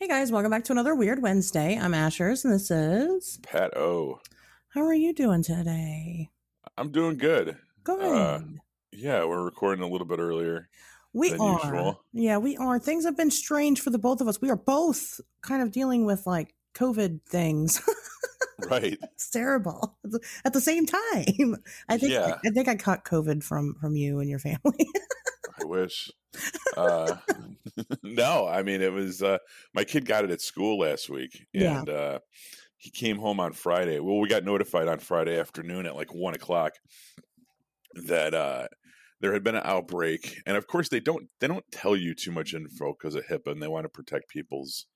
Hey guys, welcome back to another Weird Wednesday. I'm Ashers, and this is Pat O. How are you doing today? I'm doing good. Good. Uh, yeah, we're recording a little bit earlier. we are. usual. Yeah, we are. Things have been strange for the both of us. We are both kind of dealing with like COVID things. Right. it's terrible at the same time. I think Yeah. I think I caught COVID from from you and your family. I wish. Uh, no, I mean it was uh, my kid got it at school last week, Yeah. and uh, he came home on Friday. Well, we got notified on Friday afternoon at like one o'clock that uh, there had been an outbreak, and of course they don't they don't tell you too much info because of HIPAA, and they want to protect people's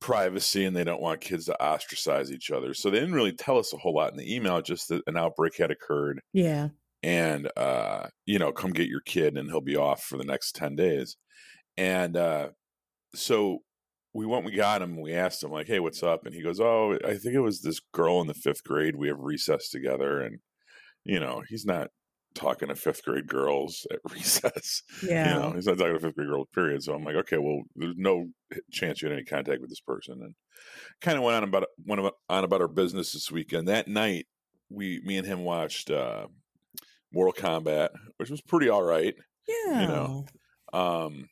privacy and they don't want kids to ostracize each other. So they didn't really tell us a whole lot in the email, just that an outbreak had occurred yeah. And uh you know come get your kid and he'll be off for the next 10 days. And uh so we went we got him we asked him like hey what's up? And he goes oh i think it was this girl in the fifth grade we have recess together. And you know he's not talking to fifth grade girls at recess Yeah. you know he's not talking to fifth grade girls period. So i'm like okay well there's no chance you had any contact with this person. And kind of went on about went on about our business this weekend. That night we me and him watched uh Mortal Kombat, which was pretty all right. yeah. You know, Um,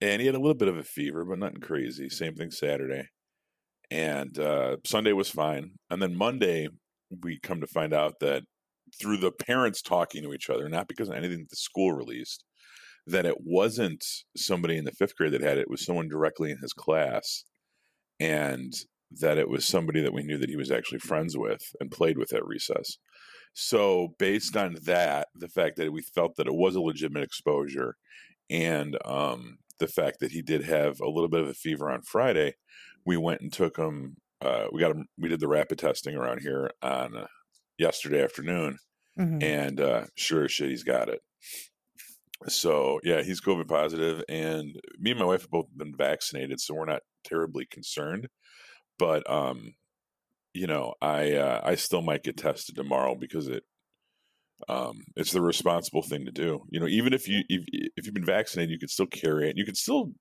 and he had a little bit of a fever, but nothing crazy. Same thing Saturday, and uh, Sunday was fine. And then Monday, we come to find out that through the parents talking to each other, not because of anything that the school released, that it wasn't somebody in the fifth grade that had it; it was someone directly in his class, and that it was somebody that we knew that he was actually friends with and played with at recess. So, based on that, the fact that we felt that it was a legitimate exposure, and um, the fact that he did have a little bit of a fever on Friday, we went and took him. Uh, we got him. We did the rapid testing around here on uh, yesterday afternoon, Mhm. and uh, sure as shit, he's got it. So yeah, he's COVID positive, and me and my wife have both been vaccinated, so we're not terribly concerned. But um, you know, I uh, I still might get tested tomorrow because it um it's the responsible thing to do. You know, even if you if, if you've been vaccinated, you could still carry it. You could still.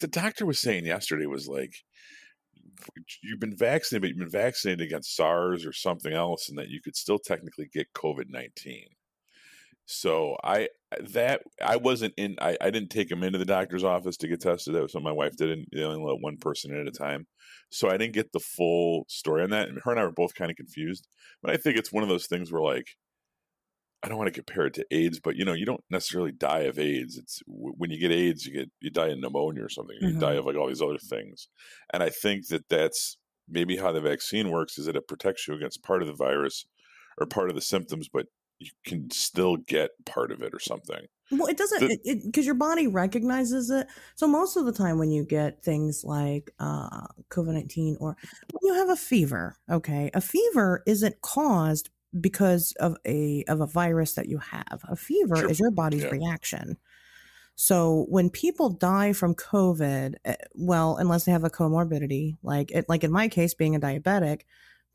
The doctor was saying yesterday was like. You've been vaccinated, but you've been vaccinated against SARS or something else, and that you could still technically get COVID nineteen. So I that I wasn't in. I, I didn't take him into the doctor's office to get tested. That was something my wife did, and they only let one person in at a time. So I didn't get the full story on that. And her and I were both kind of confused. But I think it's one of those things where like I don't want to compare it to AIDS, but you know, you don't necessarily die of AIDS. It's when you get AIDS, you get you die of pneumonia or something. You Mhm. die of like all these other things. And I think that that's maybe how the vaccine works is that it protects you against part of the virus or part of the symptoms, but you can still get part of it or something. Well, it doesn't because your body recognizes it. So most of the time, when you get things like uh, COVID nineteen or when you have a fever, okay, a fever isn't caused because of a of a virus that you have. A fever Sure. is your body's Yeah. reaction. So when people die from COVID, eh, well, unless they have a comorbidity, like it, like in my case, being a diabetic,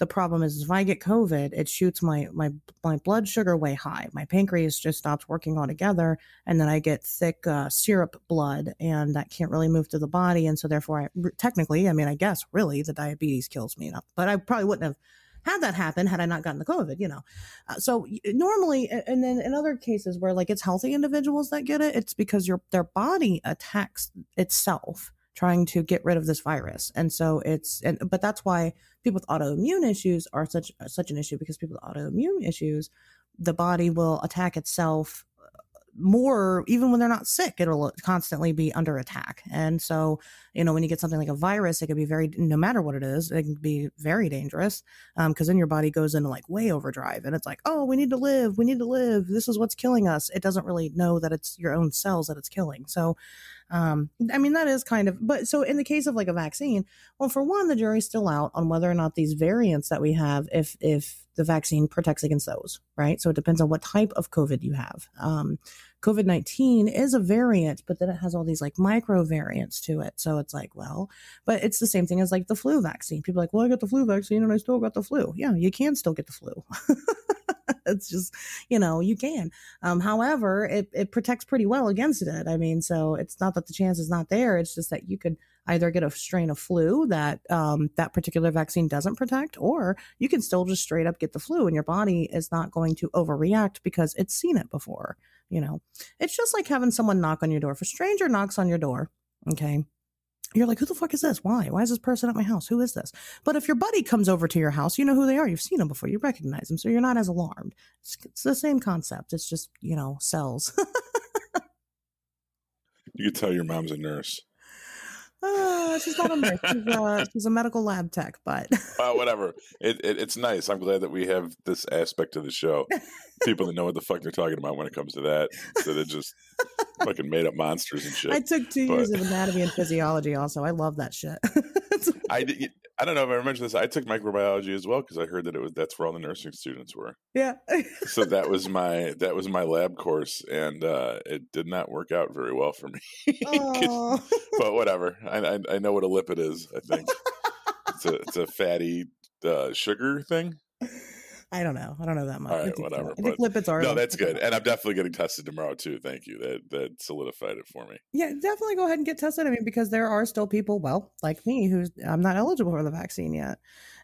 the problem is if I get COVID, it shoots my my my blood sugar way high. My pancreas just stops working altogether, and then I get thick uh, syrup blood, and that can't really move through the body, and so therefore, I, technically, I mean, I guess really the diabetes kills me, but I probably wouldn't have had that happen had I not gotten the COVID, you know. Uh, so normally, and then in other cases where like it's healthy individuals that get it, it's because your their body attacks itself trying to get rid of this virus, and so it's and but that's why people with autoimmune issues are such such an issue because people with autoimmune issues, the body will attack itself uh, more even when they're not sick it'll constantly be under attack. And so you know when you get something like a virus it can be very no matter what it is it can be very dangerous um, because then your body goes into like way overdrive and it's like oh we need to live we need to live this is what's killing us. It doesn't really know that it's your own cells that it's killing. So um i mean that is kind of but so in the case of like a vaccine well for one the jury's still out on whether or not these variants that we have if if the vaccine protects against those right so it depends on what type of covid you have um COVID 19 is a variant, but then it has all these like micro variants to it. So it's like, well, but it's the same thing as like the flu vaccine. People like, well, I got the flu vaccine and I still got the flu. Yeah, you can still get the flu. it's just, you know, you can. Um, however, it, it protects pretty well against it. I mean, so it's not that the chance is not there. It's just that you could either get a strain of flu that um, that particular vaccine doesn't protect, or you can still just straight up get the flu and your body is not going to overreact because it's seen it before. You know, it's just like having someone knock on your door. If a stranger knocks on your door, okay, you're like, who the fuck is this? Why? Why is this person at my house? Who is this? But if your buddy comes over to your house, you know who they are. You've seen them before. You recognize them. So you're not as alarmed. It's, it's the same concept. It's just, you know, cells. you could tell your mom's a nurse. Uh, she's not a nurse. She's a, she's a medical lab tech, but uh, whatever. It, it, it's nice. I'm glad that we have this aspect of the show. People that know what the fuck they're talking about when it comes to that, so they're just fucking made up monsters and shit. I took two but, years of anatomy and physiology. Also, I love that shit. I I don't know if I mentioned this. I took microbiology as well because I heard that it was that's where all the nursing students were. Yeah. so that was my that was my lab course, and uh, it did not work out very well for me. but whatever. I, I, I know what a lipid is. I think it's a it's a fatty uh, sugar thing. I don't know. I don't know that much. All right, whatever. I think lipids are. No, that's good. And I'm definitely getting tested tomorrow too. Thank you. That that solidified it for me. Yeah, definitely go ahead and get tested. I mean, because there are still people, well, like me, who's I'm not eligible for the vaccine yet.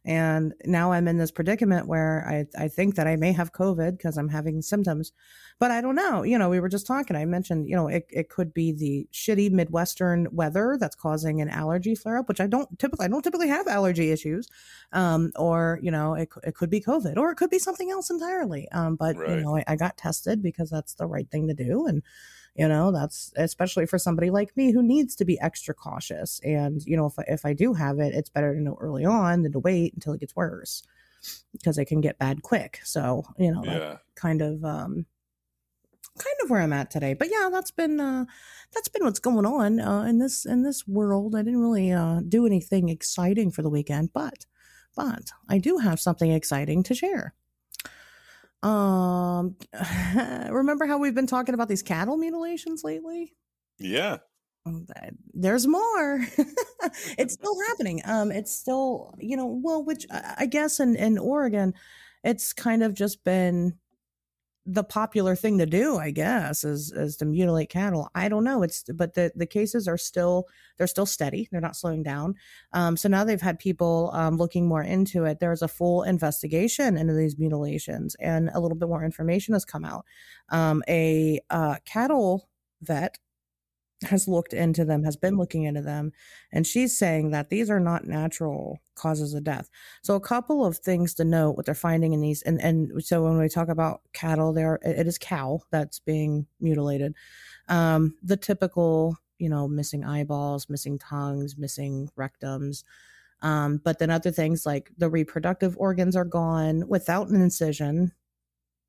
And now I'm in this predicament where I, I think that I may have COVID because I'm having symptoms, but I don't know. You know, we were just talking. I mentioned, you know, it, it could be the shitty Midwestern weather that's causing an allergy flare up, which I don't typically, I don't typically have allergy issues. Um, or, you know, it, it could be COVID or it could be something else entirely. Um, but, right. you know, I, I got tested because that's the right thing to do. And, you know that's especially for somebody like me who needs to be extra cautious. And you know if, if i do have it it's better to know early on than to wait until it gets worse because it can get bad quick. So you know yeah. kind of um kind of where i'm at today. But yeah that's been uh that's been what's going on uh in this in this world. I didn't really uh do anything exciting for the weekend but but i do have something exciting to share um, remember how we've been talking about these cattle mutilations lately? Yeah. Oh, there's more. it's still happening. Um, it's still, you know, well, which I guess in in Oregon, it's kind of just been the popular thing to do, I guess, is is to mutilate cattle. I don't know. It's but the the cases are still they're still steady. They're not slowing down. Um, so now they've had people um, looking more into it. There's a full investigation into these mutilations, and a little bit more information has come out. Um, a uh, cattle vet has looked into them, has been looking into them, and she's saying that these are not natural causes of death. So a couple of things to note what they're finding in these, and and so when we talk about cattle, there it is cow that's being mutilated. Um, the typical, you know, missing eyeballs, missing tongues, missing rectums. Um, but then other things like the reproductive organs are gone without an incision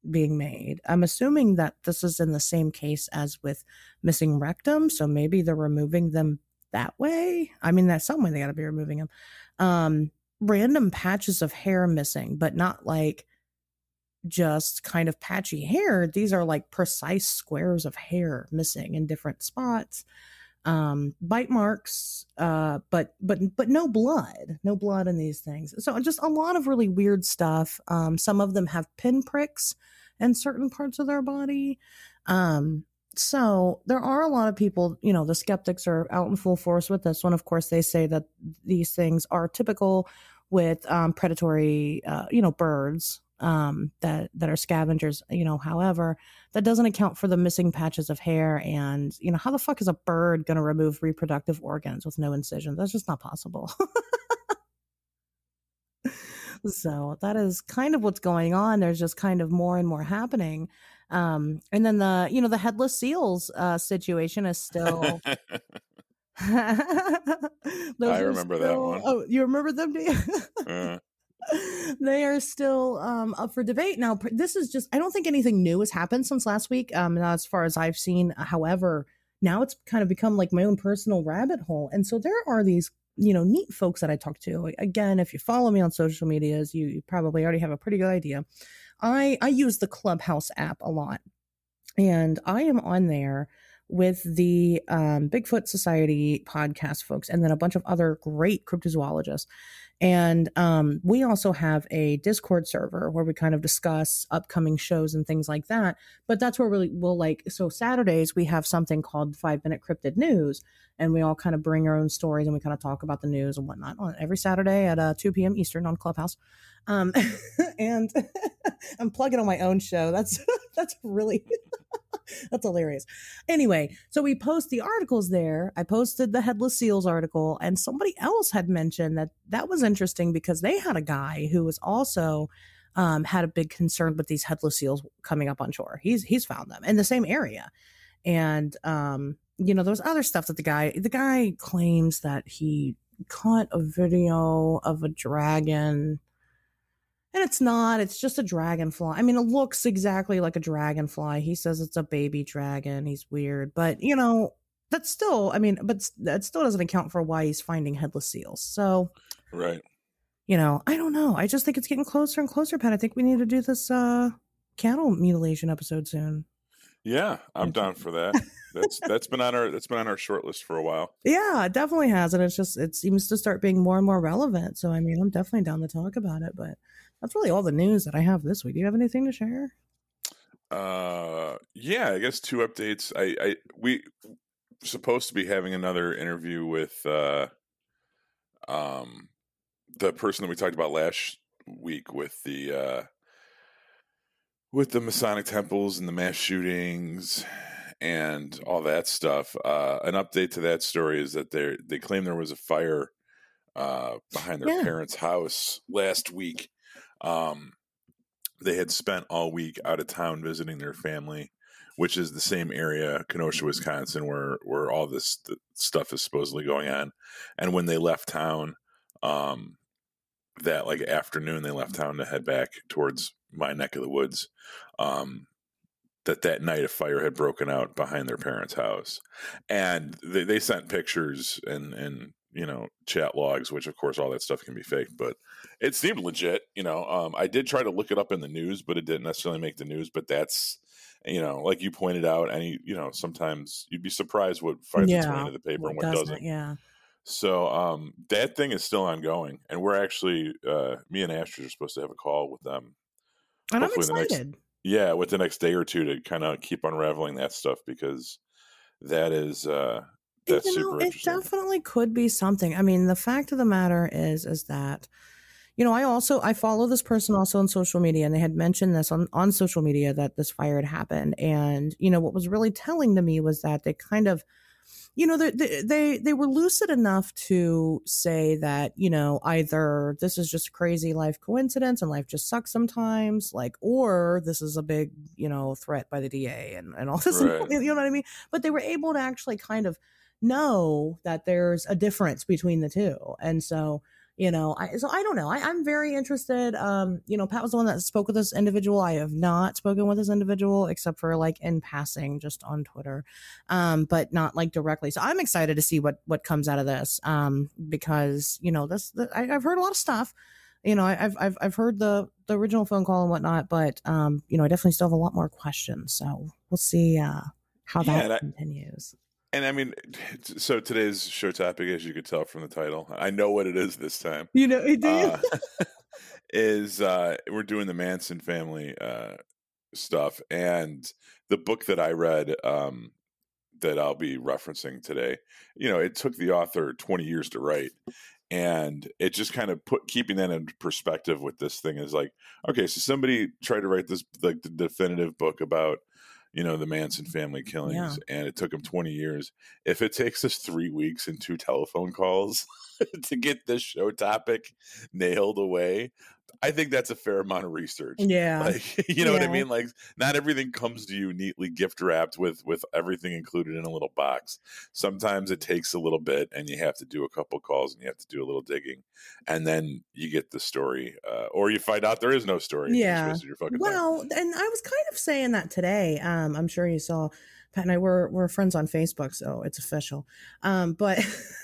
being made. I'm assuming that this is in the same case as with missing rectum, so maybe they're removing them that way. I mean, that's some way they got to be removing them. Um, random patches of hair missing, but not like just kind of patchy hair. These are like precise squares of hair missing in different spots. Um, bite marks, uh, but but but no blood, no blood in these things. So just a lot of really weird stuff. Um, some of them have pinpricks in certain parts of their body. Um, so there are a lot of people, you know, the skeptics are out in full force with this one. Of course, they say that these things are typical with um, predatory, uh, you know, birds um, that that are scavengers. You know, however, that doesn't account for the missing patches of hair and you know how the fuck is a bird going to remove reproductive organs with no incision? That's just not possible. so that is kind of what's going on. There's just kind of more and more happening. Um, and then the you know the headless seals uh, situation is still. I remember still, that one. Oh, you remember them? Do you? uh. They are still um, up for debate now. This is just—I don't think anything new has happened since last week. Um, as far as I've seen, however, now it's kind of become like my own personal rabbit hole, and so there are these you know neat folks that I talk to. Again, if you follow me on social medias, you, you probably already have a pretty good idea I I use the Clubhouse app a lot. And I am on there with the um, Bigfoot Society podcast folks, and then a bunch of other great cryptozoologists. And um, we also have a Discord server where we kind of discuss upcoming shows and things like that. But that's where we will like, so Saturdays we have something called Five Minute Cryptid News, and we all kind of bring our own stories and we kind of talk about the news and whatnot on every Saturday at uh, 2 p.m. Eastern on Clubhouse. Um, and I'm plugging on my own show. That's that's really that's hilarious. Anyway, so we post the articles there. I posted the headless seals article, and somebody else had mentioned that that was interesting because they had a guy who was also um, had a big concern with these headless seals coming up on shore. He's he's found them in the same area, and um, you know there was other stuff that the guy the guy claims that he caught a video of a dragon and it's not, it's just a dragonfly. I mean, it looks exactly like a dragonfly. He says it's a baby dragon. He's weird. But, you know, that's still, I mean, but that still doesn't account for why he's finding headless seals. So, right. You know, I don't know. I just think it's getting closer and closer, Pat. I think we need to do this uh cattle mutilation episode soon. Yeah, I'm down for that. That's that's been on our that's been on our short list for a while. Yeah, it definitely has, and it's just it seems to start being more and more relevant. So I mean, I'm definitely down to talk about it. But that's really all the news that I have this week. Do you have anything to share? Uh, yeah, I guess two updates. I, I we supposed to be having another interview with uh, um, the person that we talked about last week with the uh, with the Masonic temples and the mass shootings and all that stuff. Uh, an update to that story is that they they claim there was a fire uh, behind their yeah. parents' house last week, um, they had spent all week out of town visiting their family, which is the same area, Kenosha, Wisconsin, where where all this stuff is supposedly going on. And when they left town, um, that like afternoon, they left town to head back towards my neck of the woods. Um, that that night a fire had broken out behind their parents' house, and they, they sent pictures and and you know chat logs which of course all that stuff can be fake but it seemed legit you know um, i did try to look it up in the news but it didn't necessarily make the news but that's you know like you pointed out any you know sometimes you'd be surprised what finds its way into the paper and what doesn't, doesn't. yeah so um, that thing is still ongoing and we're actually uh, me and Astrid are supposed to have a call with them and i'm excited next, yeah with the next day or two to kind of keep unraveling that stuff because that is uh that's you know, it definitely could be something. I mean, the fact of the matter is, is that, you know, I also I follow this person also on social media, and they had mentioned this on on social media that this fire had happened. And you know, what was really telling to me was that they kind of, you know, they they they were lucid enough to say that you know either this is just a crazy life coincidence and life just sucks sometimes, like, or this is a big you know threat by the DA and and all this, right. you know what I mean? But they were able to actually kind of know that there's a difference between the two. And so, you know, I, so I don't know. I, am very interested. Um, you know, Pat was the one that spoke with this individual. I have not spoken with this individual except for like in passing, just on Twitter, um, but not like directly. So I'm excited to see what what comes out of this, um, because you know, this the, I, have heard a lot of stuff. You know, I've I've I've heard the the original phone call and whatnot, but um, you know, I definitely still have a lot more questions. So we'll see uh how yeah, that continues. And I mean, so today's show topic, as you could tell from the title, I know what it is this time. You know, do uh, is uh, we're doing the Manson family uh, stuff, and the book that I read um, that I'll be referencing today. You know, it took the author twenty years to write, and it just kind of put keeping that in perspective with this thing is like, okay, so somebody tried to write this like the definitive book about you know, the Manson family killings, yeah. and it took him 20 years. If it takes us three weeks and two telephone calls to get this show topic nailed away, I think that's a fair amount of research. Yeah. Like, you know yeah. what I mean? Like not everything comes to you neatly gift wrapped with with everything included in a little box. Sometimes it takes a little bit and you have to do a couple calls and you have to do a little digging and then you get the story uh, or you find out there is no story. Yeah. well, time. and I was kind of saying that today. Um, I'm sure you saw Pat and I were we're friends on Facebook, so it's official. Um, but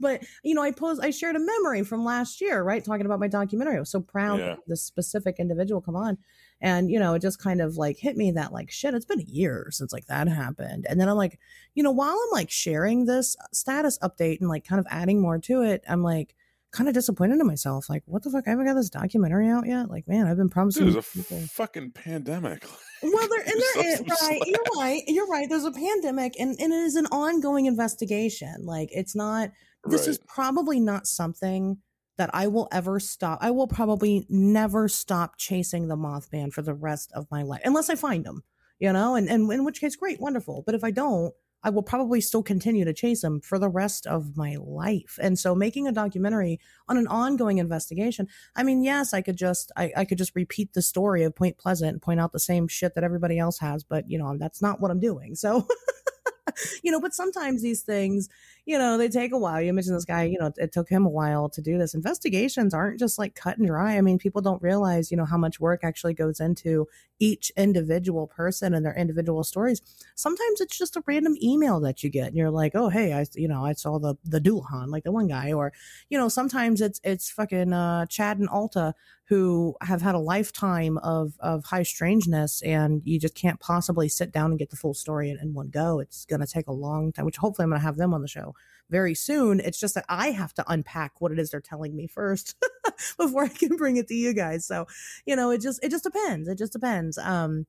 but you know, I posed, I shared a memory from last year, right? Talking about my documentary. I was so proud yeah. this specific individual come on. And, you know, it just kind of like hit me that like, shit, it's been a year since like that happened. And then I'm like, you know, while I'm like sharing this status update and like kind of adding more to it, I'm like, kind of disappointed in myself. Like, what the fuck? I haven't got this documentary out yet. Like, man, I've been promising. Dude, there's a people. fucking pandemic. Well, there and there is right. Slack. You're right. You're right. There's a pandemic, and and it is an ongoing investigation. Like, it's not. This right. is probably not something that I will ever stop. I will probably never stop chasing the Mothman for the rest of my life, unless I find him. You know, and and in which case, great, wonderful. But if I don't, I will probably still continue to chase him for the rest of my life. And so making a documentary on an ongoing investigation, I mean, yes, I could just, I, I could just repeat the story of Point Pleasant and point out the same shit that everybody else has, but you know, that's not what I'm doing. So you know, but sometimes these things, you know, they take a while. You mentioned this guy, you know, it took him a while to do this. Investigations aren't just like cut and dry. I mean, people don't realize, you know, how much work actually goes into each individual person and their individual stories. Sometimes it's just a random email that you get and you're like, oh, hey, I, you know, I saw the, the Duhan, like the one guy, or, you know, sometimes it's, it's fucking, uh, Chad and Alta who have had a lifetime of of high strangeness and you just can't possibly sit down and get the full story in, in one go it's going to take a long time which hopefully i'm going to have them on the show very soon it's just that i have to unpack what it is they're telling me first before i can bring it to you guys so you know it just it just depends it just depends um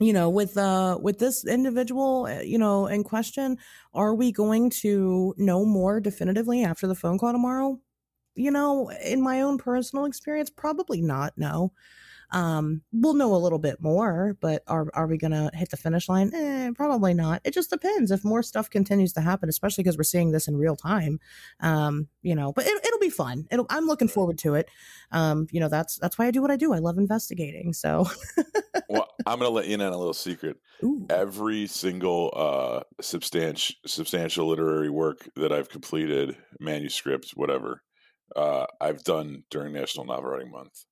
you know with uh with this individual uh, you know in question are we going to know more definitively after the phone call tomorrow you know, in my own personal experience, probably not. No. Um, we'll know a little bit more, but are are we gonna hit the finish line? Eh, probably not. It just depends if more stuff continues to happen, especially because we're seeing this in real time. Um, you know, but it, will be fun. It'll, I'm looking forward to it. Um, you know, that's that's why I do what I do. I love investigating. So, well, I'm gonna let you in on a little secret. Ooh. Every single uh substantial substantial literary work that I've completed, manuscript, whatever, uh, I've done during National Novel Writing Month.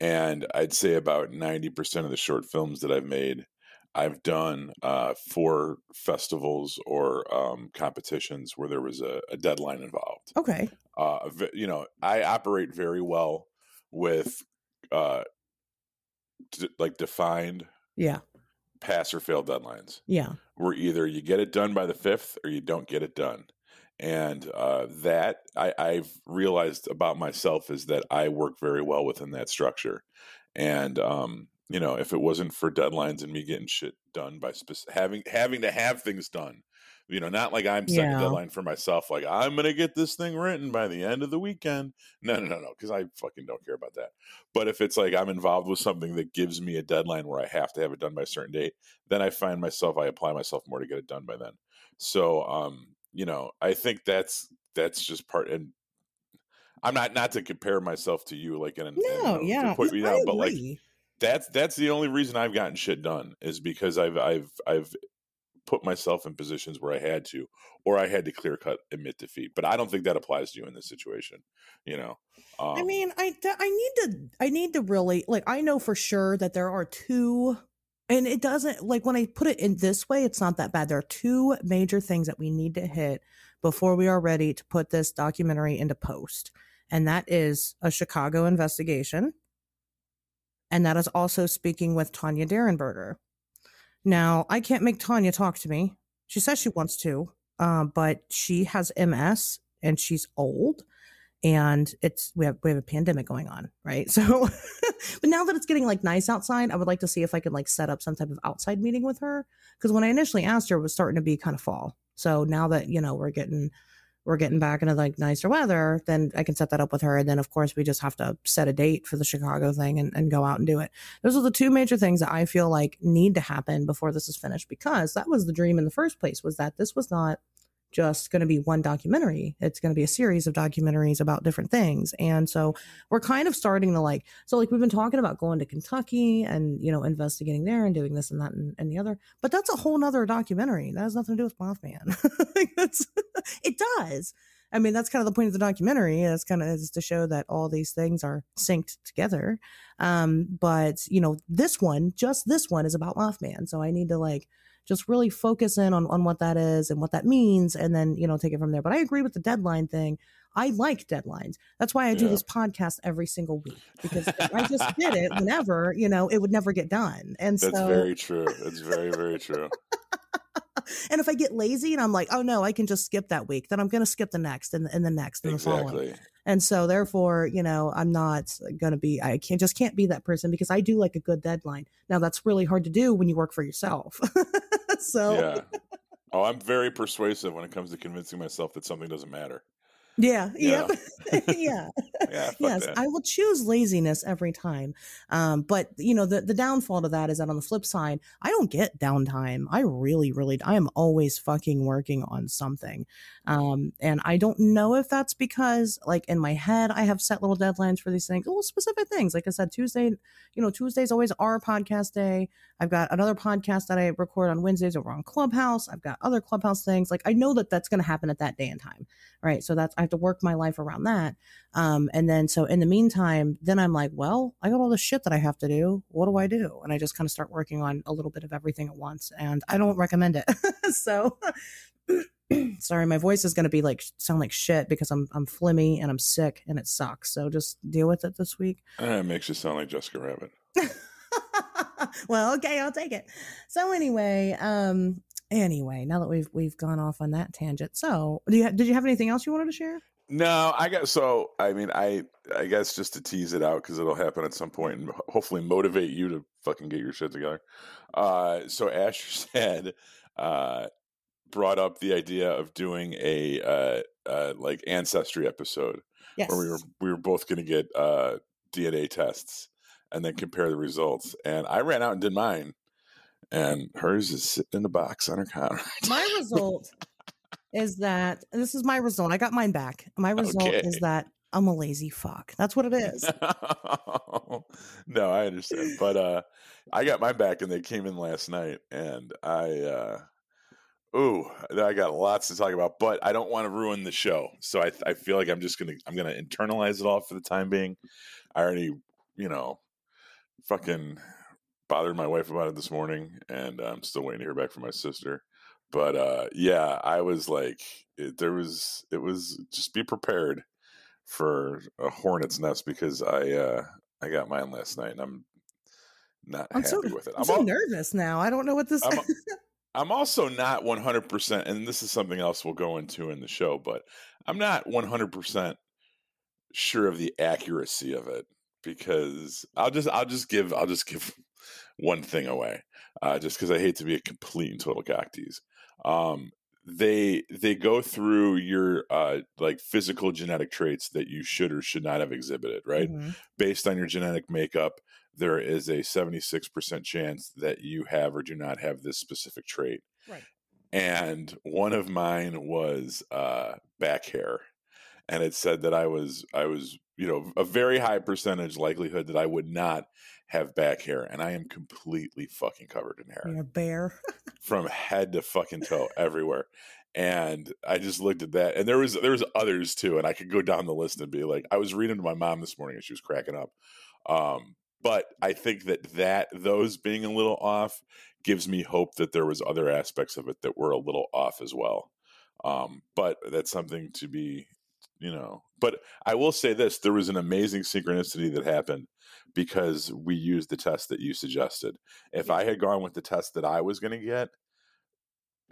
And I'd say about 90% of the short films that I've made, I've done uh, for festivals or um, competitions where there was a, a deadline involved. Okay. Uh, you know, I operate very well with uh, d- like defined yeah pass or fail deadlines. Yeah. Where either you get it done by the fifth or you don't get it done and uh, that I, I've realized about myself is that I work very well within that structure, and um, you know, if it wasn't for deadlines and me getting shit done by spe- having having to have things done, you know, not like I'm setting yeah. a deadline for myself, like I'm gonna get this thing written by the end of the weekend. No, no, no, no, because I fucking don't care about that. But if it's like I'm involved with something that gives me a deadline where I have to have it done by a certain date, then I find myself I apply myself more to get it done by then. So, um, you know, I think that's that's just part and I'm not not to compare myself to you like in, no, in, yeah, to put me down, but like that's that's the only reason I've gotten shit done is because I've I've I've put myself in positions where I had to, or I had to clear cut admit defeat. But I don't think that applies to you in this situation. You know, um, I mean, I I need to I need to really like I know for sure that there are two and it doesn't like when I put it in this way, it's not that bad. There are two major things that we need to hit before we are ready to put this documentary into post. And that is a Chicago investigation. And that is also speaking with Tanya Derenberger. Now, I can't make Tanya talk to me. She says she wants to, uh, but she has MS and she's old and it's we have we have a pandemic going on, right? So, but now that it's getting like nice outside, I would like to see if I can like set up some type of outside meeting with her because when I initially asked her, it was starting to be kind of fall. So now that you know we're getting we're getting back into like nicer weather, then I can set that up with her. And then of course we just have to set a date for the Chicago thing and, and go out and do it. Those are the two major things that I feel like need to happen before this is finished because that was the dream in the first place was that this was not just going to be one documentary. It's going to be a series of documentaries about different things. And so we're kind of starting to like, so like we've been talking about going to Kentucky and, you know, investigating there and doing this and that and, and the other, but that's a whole nother documentary. That has nothing to do with Mothman. that's, it does. I mean, that's kind of the point of the documentary. It's kind of is to show that all these things are synced together. Um, but you know, this one, just this one is about Mothman. So I need to like, just really focus in on, on what that is and what that means and then, you know, take it from there. But I agree with the deadline thing. I like deadlines. That's why I do Yeah. this podcast every single week because if I just did it whenever, you know, it would never get done. And That's so, very true. That's very, very true. and if I get lazy and I'm like, oh no, I can just skip that week, then I'm going to skip the next and, and the next and the following. And so therefore, you know, I'm not going to be, I can't just can't be that person because I do like a good deadline. Now that's really hard to do when you work for yourself. so Yeah. Oh, I'm very persuasive when it comes to convincing myself that something doesn't matter. Yeah, Yeah. yep. yeah. Yeah. Yes, that. I will choose laziness every time. Um, but you know, the the downfall to that is that on the flip side, I don't get downtime. I really, really, I am always fucking working on something. Um, and I don't know if that's because, like, in my head, I have set little deadlines for these things, little specific things. Like I said, Tuesday, you know, Tuesday's always our podcast day. I've got another podcast that I record on Wednesdays over on Clubhouse. I've got other Clubhouse things. Like I know that that's going to happen at that day and time, right? So that's I have to work my life around that. Um, and then so in the meantime, then I'm like, well, I got all this shit that I have to do. What do I do? And I just kind of start working on a little bit of everything at once. And I don't recommend it. so sorry, my voice is gonna be like sound like shit because I'm I'm flimmy and I'm sick and it sucks. So just deal with it this week. It makes you sound like Jessica Rabbit. well, okay, I'll take it. So anyway, um anyway, now that we've we've gone off on that tangent. So, do you did you have anything else you wanted to share? No, I got so. I mean, I I guess just to tease it out because it'll happen at some point and hopefully motivate you to fucking get your shit together. Uh, so Asher said, uh, brought up the idea of doing a uh, uh, like ancestry episode Yes. where we were we were both going to get uh, DNA tests and then compare the results. And I ran out and did mine, and hers is sitting in the box on her counter. my result is that this is my result. I got mine back. My result Okay. is that I'm a lazy fuck. That's what it is. no, I understand. But uh I got mine back and they came in last night and I uh ooh, I got lots to talk about, but I don't want to ruin the show. So I I feel like I'm just to I'm going to internalize it all for the time being. I already, you know, fucking bothered my wife about it this morning and I'm still waiting to hear back from my sister. But uh yeah, I was like it, there was it was just be prepared for a hornet's nest because I uh I got mine last night and I'm not I'm happy so with it. I'm I'm, so al- nervous now. I don't know what this. I'm, I'm also not 100% and this is something else we'll go into in the show, but I'm not 100% sure of the accuracy of it because I'll just I'll just give I'll just give one thing away uh, just because I hate to be a complete and total cock. Um, they they go through your uh, like physical genetic traits that you should or should not have exhibited, right? Mhm. Based on your genetic makeup, there is a 76% chance that you have or do not have this specific trait. Right. And one of mine was uh, back hair. And it said that I was, I was, you know, a very high percentage likelihood that I would not have back hair. And I am completely fucking covered in hair You're a bear. from head to fucking toe everywhere. And I just looked at that, and there was there was others too, and I could go down the list and be like, I was reading to my mom this morning, and she was cracking up. Um, but I think that that those being a little off gives me hope that there was other aspects of it that were a little off as well. Um, but that's something to be, you know. But I will say this: there was an amazing synchronicity that happened because we used the test that you suggested. If I had gone with the test that I was going to get,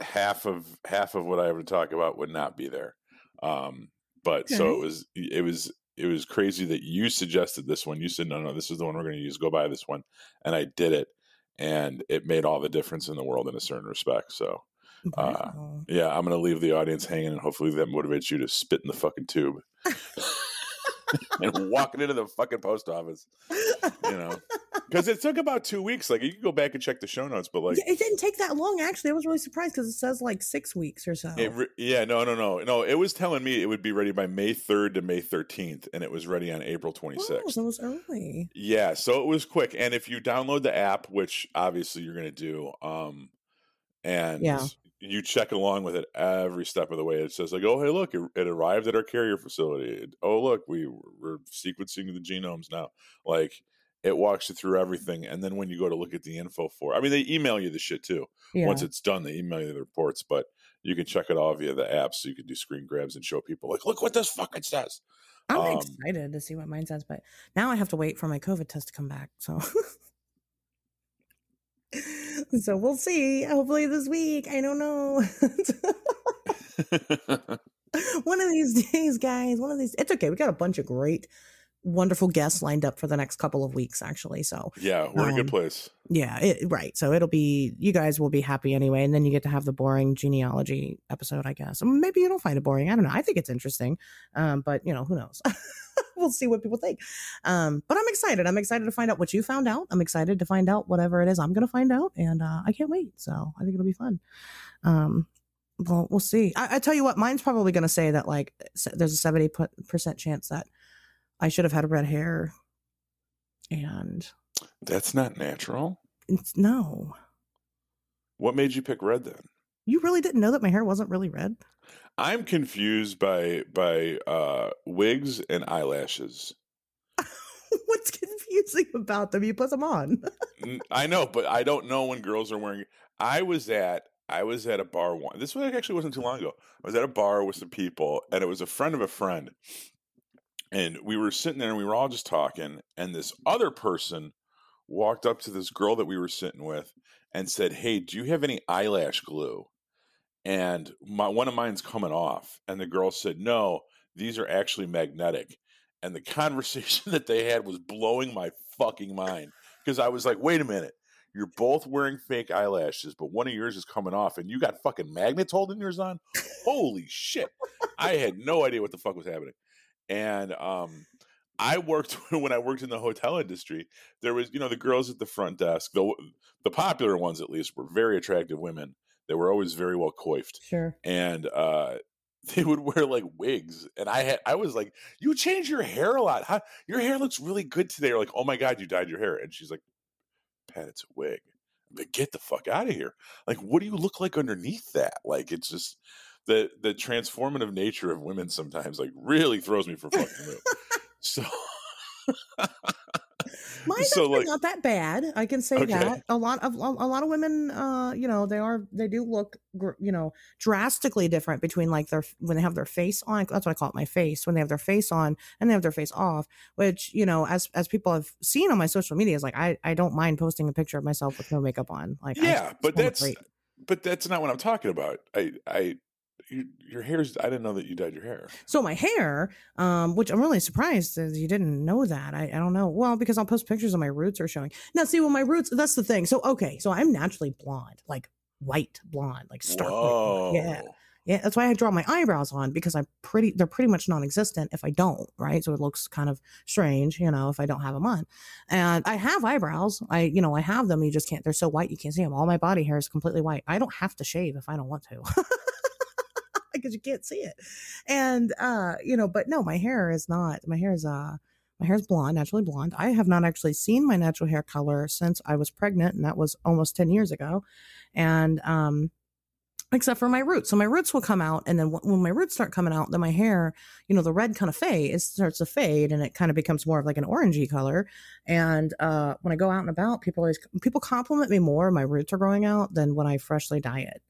half of half of what I ever talk about would not be there. Um, but so it was it was it was crazy that you suggested this one. You said no, no, this is the one we're going to use. Go buy this one, and I did it, and it made all the difference in the world in a certain respect. So Uh, yeah, I'm going to leave the audience hanging, and hopefully that motivates you to spit in the fucking tube and walking into the fucking post office. You know, because it took about two weeks. Like you can go back and check the show notes, but like it didn't take that long. Actually, I was really surprised because it says like six weeks or so. It re- yeah, no, no, no, no. It was telling me it would be ready by May third to May thirteenth, and it was ready on April twenty oh, sixth. so it was early. yeah, so it was quick. And if you download the app, which obviously you're going to do, um, and Yeah. You check along with it every step of the way, it says like, "Oh, hey, look, it, it arrived at our carrier facility. Oh, look, we we're sequencing the genomes now." Like it walks you through everything, and then when you go to look at the info for, I mean, they email you the shit too Yeah. once it's done they email you the reports but you can check it all via the app, so you can do screen grabs and show people like, look what this fucking says. I'm Um, excited to see what mine says, but now I have to wait for my COVID test to come back. So, so we'll see. Hopefully this week. I don't know. one of these days, guys. One of these. It's okay. We got a bunch of great, wonderful guests lined up for the next couple of weeks. Actually, so yeah, we're in a Um, good place. yeah, it, right. So it'll be you guys will be happy anyway, and then you get to have the boring genealogy episode, I guess. Maybe you don't find it boring. I don't know. I think it's interesting, um, but you know who knows. we'll see what people think. Um, but I'm excited. I'm excited to find out what you found out. I'm excited to find out whatever it is I'm going to find out, and uh, I can't wait. So I think it'll be fun. Um, well, we'll see. I, I tell you what, mine's probably going to say that like there's a seventy percent chance that I should have had red hair, and That's not natural. it's, no. What made you pick red then? You really didn't know that my hair wasn't really red? I'm confused by by uh wigs and eyelashes. What's confusing about them? You put them on. I know, but I don't know when girls are wearing. I was at I was at a bar one. This was actually wasn't too long ago. I was at a bar with some people, and it was a friend of a friend, and we were sitting there and we were all just talking, and this other person walked up to this girl that we were sitting with and said, "Hey, do you have any eyelash glue?" And my one of mine's coming off, and the girl said, "No, these are actually magnetic." And the conversation that they had was blowing my fucking mind because I was like, "Wait a minute." You're both wearing fake eyelashes, but one of yours is coming off, and you got fucking magnets holding yours on. Holy shit! I had no idea what the fuck was happening, and um, I worked when I worked in the hotel industry. There was, you know, the girls at the front desk, the the popular ones at least, were very attractive women. They were always very well coiffed, Sure. and uh, they would wear like wigs. And I had, I was like, "You change your hair a lot. How, your hair looks really good today." Or like, "Oh my god, you dyed your hair," and she's like, Pat, it's a wig. But get the fuck out of here. Like, what do you look like underneath that? Like, it's just the the transformative nature of women sometimes like really throws me for fucking loop. so Mine's So, actually like- not that bad. I can say Okay. that a lot of a lot of women, uh, you know, they are they do look, you know, drastically different between like their when they have their face on. That's what I call it, my face. When they have their face on and they have their face off, which you know, as as people have seen on my social media, is like I I don't mind posting a picture of myself with no makeup on. Like, yeah, but that's create- but that's not what I'm talking about. I I your, your hair's I didn't know that you dyed your hair. So my hair, um, which I'm really surprised that you didn't know that. I, I don't know. Well, because I'll post pictures of my roots are showing. Now, see, well, my roots, that's the thing. So, okay. So I'm naturally blonde, like white blonde, like stark white blonde. Yeah. Yeah. That's why I draw my eyebrows on because I'm pretty, they're pretty much non existent if I don't, right? So it looks kind of strange, you know, if I don't have them on. And I have eyebrows. I, you know, I have them. You just can't, they're so white. You can't see them. All my body hair is completely white. I don't have to shave if I don't want to. because you can't see it. And uh, you know, but no, my hair is not. My hair is uh my hair is blonde, naturally blonde. I have not actually seen my natural hair color since I was pregnant, and that was almost 10 years ago. And um except for my roots. So my roots will come out, and then wh- when my roots start coming out, then my hair, you know, the red kind of fade, it starts to fade, and it kind of becomes more of like an orangey color. And uh, when I go out and about, people always people compliment me more. My roots are growing out than when I freshly dye it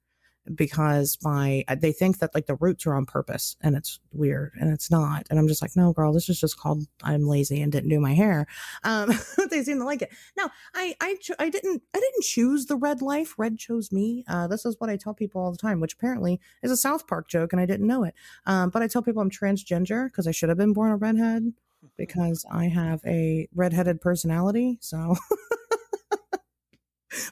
because my they think that like the roots are on purpose and it's weird and it's not. And i'm just like no girl this is just called i'm lazy and didn't do my hair. Um they seem to like it. Now i i cho- i didn't i didn't choose the red life. Red chose me. Uh this is what i tell people all the time which apparently is a south park joke and i didn't know it. Um but i tell people i'm transgender because i should have been born a redhead because i have a redheaded personality. So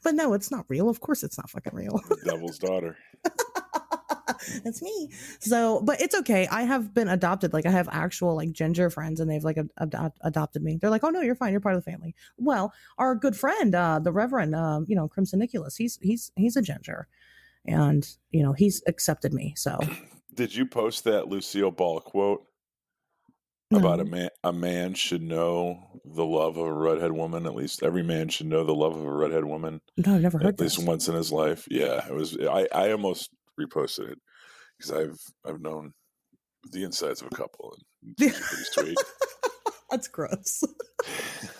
but no it's not real of course it's not fucking real The devil's daughter. That's me. So, but it's okay. I have been adopted. Like I have actual like ginger friends, and they've like ad- ad- adopted me. They're like, "Oh no, you're fine. You're part of the family." Well, our good friend, uh, the Reverend, um, you know, Crimson Nicholas, he's he's he's a ginger, and you know, he's accepted me. So Did you post that Lucille Ball quote about a mm-hmm. man a man should know the love of a redhead woman? At least every man should know the love of a redhead woman no, I've never heard at least this. once in his life. Yeah, it was. I I almost reposted it because I've I've known the insides of a couple, and pretty sweet. That's gross.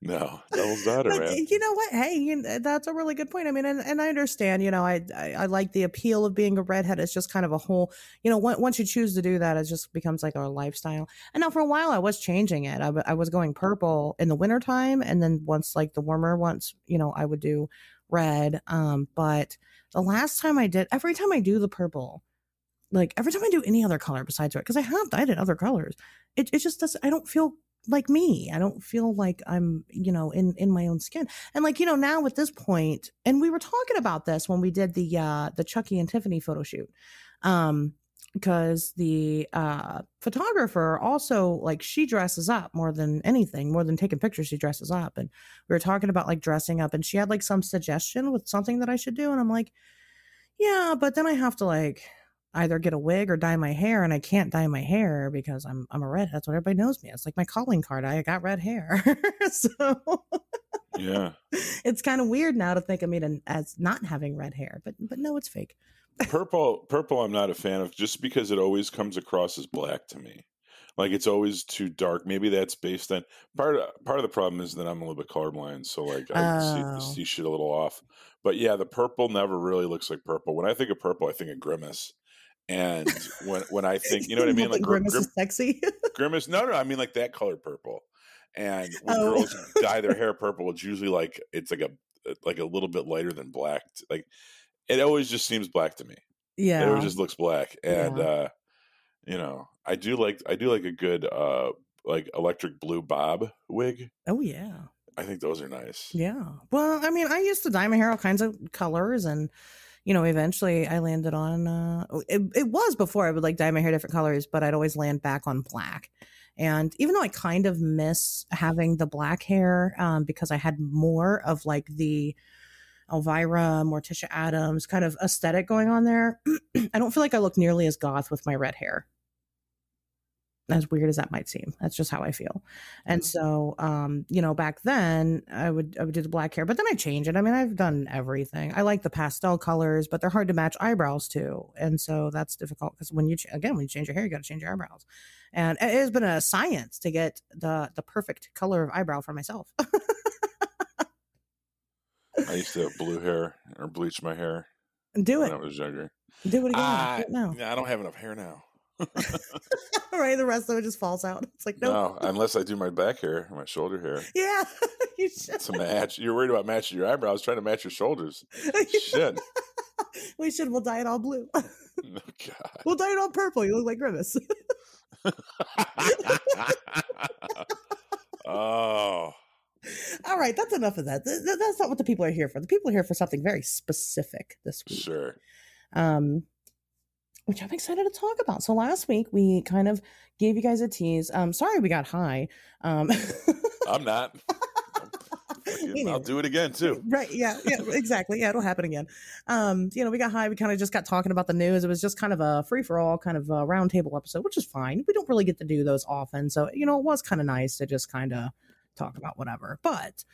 No, devil's daughter, But man. you know what? Hey, that's a really good point. I mean, and, and I understand. You know, I, I I like the appeal of being a redhead. It's just kind of a whole. You know, on- once you choose to do that, it just becomes like a lifestyle. And now, for a while, I was changing it. I was going purple in the wintertime, and then once like the warmer once, you know, I would do red. Um, but the last time I did, every time I do the purple, like every time I do any other color besides red, because I have dyed it other colors, it it just doesn't. I don't feel like me. I don't feel like I'm, you know, in in my own skin. And like, you know, now at this point, and we were talking about this when we did the uh the Chucky and Tiffany photo shoot. Um because the uh photographer also like she dresses up more than anything, more than taking pictures, she dresses up. And we were talking about like dressing up and she had like some suggestion with something that I should do and I'm like, yeah, but then I have to like either get a wig or dye my hair and I can't dye my hair because I'm I'm a red. That's what everybody knows me. It's like my calling card. I got red hair. so Yeah. it's kind of weird now to think of me to, as not having red hair, but but no, it's fake. Purple purple I'm not a fan of just because it always comes across as black to me. Like it's always too dark. Maybe that's based on part of part of the problem is that I'm a little bit colorblind, so like I Oh. see, see shit a little off. But yeah, the purple never really looks like purple. When I think of purple, I think of grimace. And when when I think, you know what I mean, like grim, grimace grim, is sexy. grimace. No, no, I mean like that color purple. And when Oh. girls dye their hair purple, it's usually like it's like a like a little bit lighter than black. Like it always just seems black to me. Yeah, it always just looks black. And Yeah. uh you know, I do like I do like a good uh like electric blue bob wig. oh yeah. I think those are nice. Yeah. Well, I mean, I used to dye my hair all kinds of colors and you know, eventually I landed on uh it, it was before I would like dye my hair different colors, but I'd always land back on black. And even though I kind of miss having the black hair um because I had more of like the Elvira, Morticia Addams kind of aesthetic going on there, I don't feel like I look nearly as goth with my red hair. As weird as that might seem, that's just how I feel. And Mhm. so, um, you know, back then I would I would do the black hair, but then I change it. I mean, I've done everything. I like the pastel colors, but they're hard to match eyebrows too, and so that's difficult because when you ch- again when you change your hair, you got to change your eyebrows. And it has been a science to get the the perfect color of eyebrow for myself. I used to have blue hair or bleach my hair do it when I was younger. do it again. It now. I don't have enough hair now. right, the rest of it just falls out. It's like no, No, unless I do my back hair, my shoulder hair yeah, you should. to match. You're worried about matching your eyebrows, trying to match your shoulders. Shit. we should. We'll dye it all blue. Oh, God. we'll dye it all purple. You look like Grimace. oh, All right, that's enough of that. Th- th- that's not what the people are here for. The people are here for something very specific this week, sure. um, which I'm excited to talk about. So last week we kind of gave you guys a tease. Um, sorry we got high. Um, I'm not. I'll do it again too. right? Yeah, yeah, exactly. Yeah, it'll happen again. Um, you know, we got high. We kind of just got talking about the news. It was just kind of a free for all, kind of a roundtable episode, which is fine. We don't really get to do those often, so you know, it was kind of nice to just kind of talk about whatever. But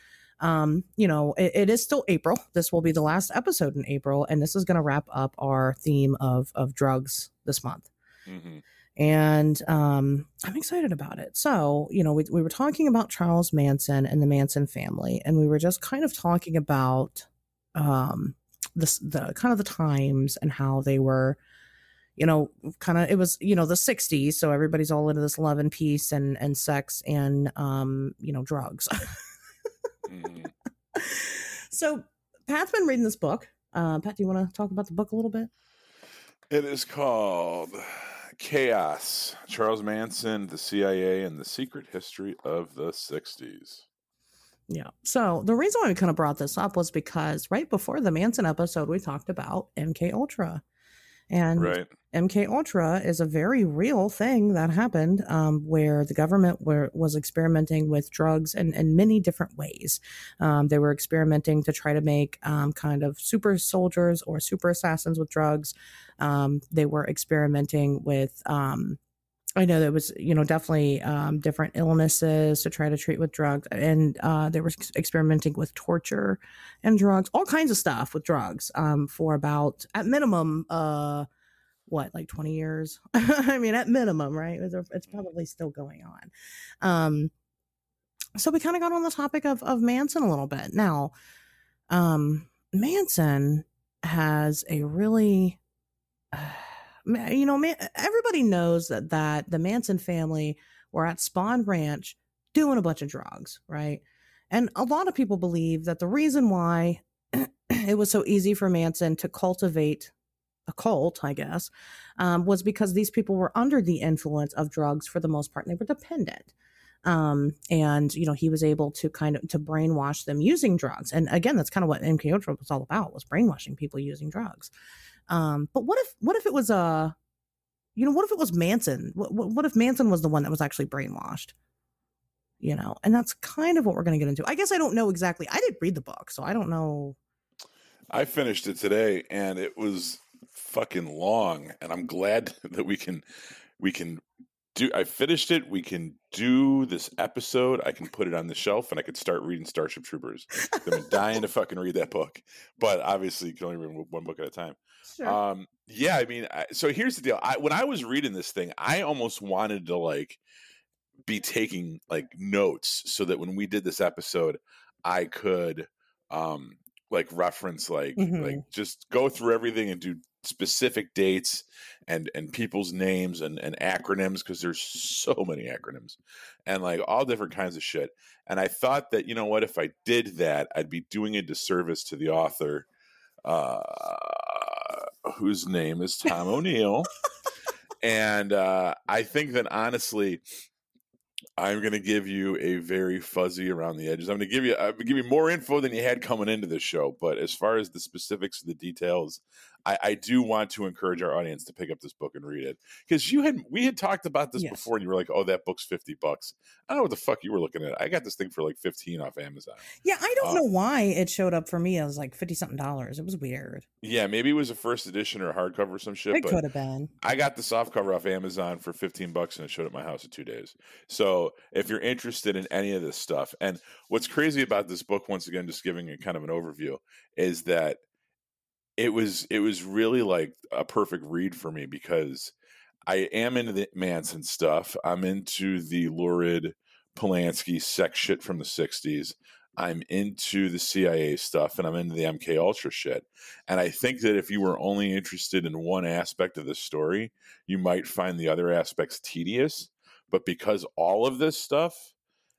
um, you know, it, it is still April. This will be the last episode in April, and this is going to wrap up our theme of of drugs this month hmm and um, I'm excited about it. So, you know, we, we were talking about Charles Manson and the Manson family, and we were just kind of talking about um, the the kind of the times and how they were, you know, kind of it was you know the '60s, so everybody's all into this love and peace and and sex and um, you know drugs. hmm so, Pat's been reading this book. Uh, Pat, do you want to talk about the book a little bit? It is called Chaos Charles Manson, the CIA, and the Secret History of the 60s. Yeah. So the reason why we kind of brought this up was because right before the Manson episode, we talked about MK Ultra, and Right. MK Ultra is a very real thing that happened, um, where the government were, was experimenting with drugs in, in many different ways. Um, they were experimenting to try to make um, kind of super soldiers or super assassins with drugs. Um, they were experimenting with. I know there was, you know, definitely um, different illnesses to try to treat with drugs, and uh, they were experimenting with torture and drugs, all kinds of stuff with drugs um, for about, at minimum, uh, what, like 20 years? I mean, at minimum, right? It's, it's probably still going on. Um, so we kind of got on the topic of of Manson a little bit. Now, um, Manson has a really, uh, you know, man, everybody knows that that the Manson family were at Spahn Ranch doing a bunch of drugs, right? And a lot of people believe that the reason why it was so easy for Manson to cultivate a cult, I guess, um, was because these people were under the influence of drugs for the most part, and they were dependent. Um, and you know, he was able to kind of to brainwash them using drugs. And again, that's kind of what MK Ultra was all about was brainwashing people using drugs. Um, but what if what if it was a, you know, what if it was Manson? What, what if Manson was the one that was actually brainwashed? You know, and that's kind of what we're going to get into. I guess I don't know exactly. I didn't read the book, so I don't know. I finished it today, and it was fucking long, and I'm glad that we can we can do I finished it. We can do this episode. I can put it on the shelf and I could start reading Starship Troopers. I've been dying to fucking read that book, but obviously you can only read one book at a time. Sure. Um, yeah, I mean, I, so here's the deal. I, when I was reading this thing, I almost wanted to like be taking like notes so that when we did this episode, I could um like reference like mm-hmm. like just go through everything and do specific dates and and people's names and, and acronyms because there's so many acronyms and like all different kinds of shit and i thought that you know what if i did that i'd be doing a disservice to the author uh whose name is tom o'neill and uh i think that honestly I'm going to give you a very fuzzy around the edges. I'm going to give you I'm going to give you more info than you had coming into this show, but as far as the specifics, the details, I, I do want to encourage our audience to pick up this book and read it because you had we had talked about this yes. before, and you were like, "Oh, that book's fifty bucks." I don't know what the fuck you were looking at. I got this thing for like fifteen off Amazon. Yeah, I don't uh, know why it showed up for me It was like fifty something dollars. It was weird. Yeah, maybe it was a first edition or a hardcover or some shit. It could have been. I got the soft cover off Amazon for fifteen bucks, and it showed at my house in two days. So if you're interested in any of this stuff, and what's crazy about this book, once again, just giving a kind of an overview, is that it was it was really like a perfect read for me because I am into the Manson stuff. I'm into the lurid Polanski sex shit from the '60s. I'm into the CIA stuff and I'm into the MK Ultra shit. And I think that if you were only interested in one aspect of the story, you might find the other aspects tedious. But because all of this stuff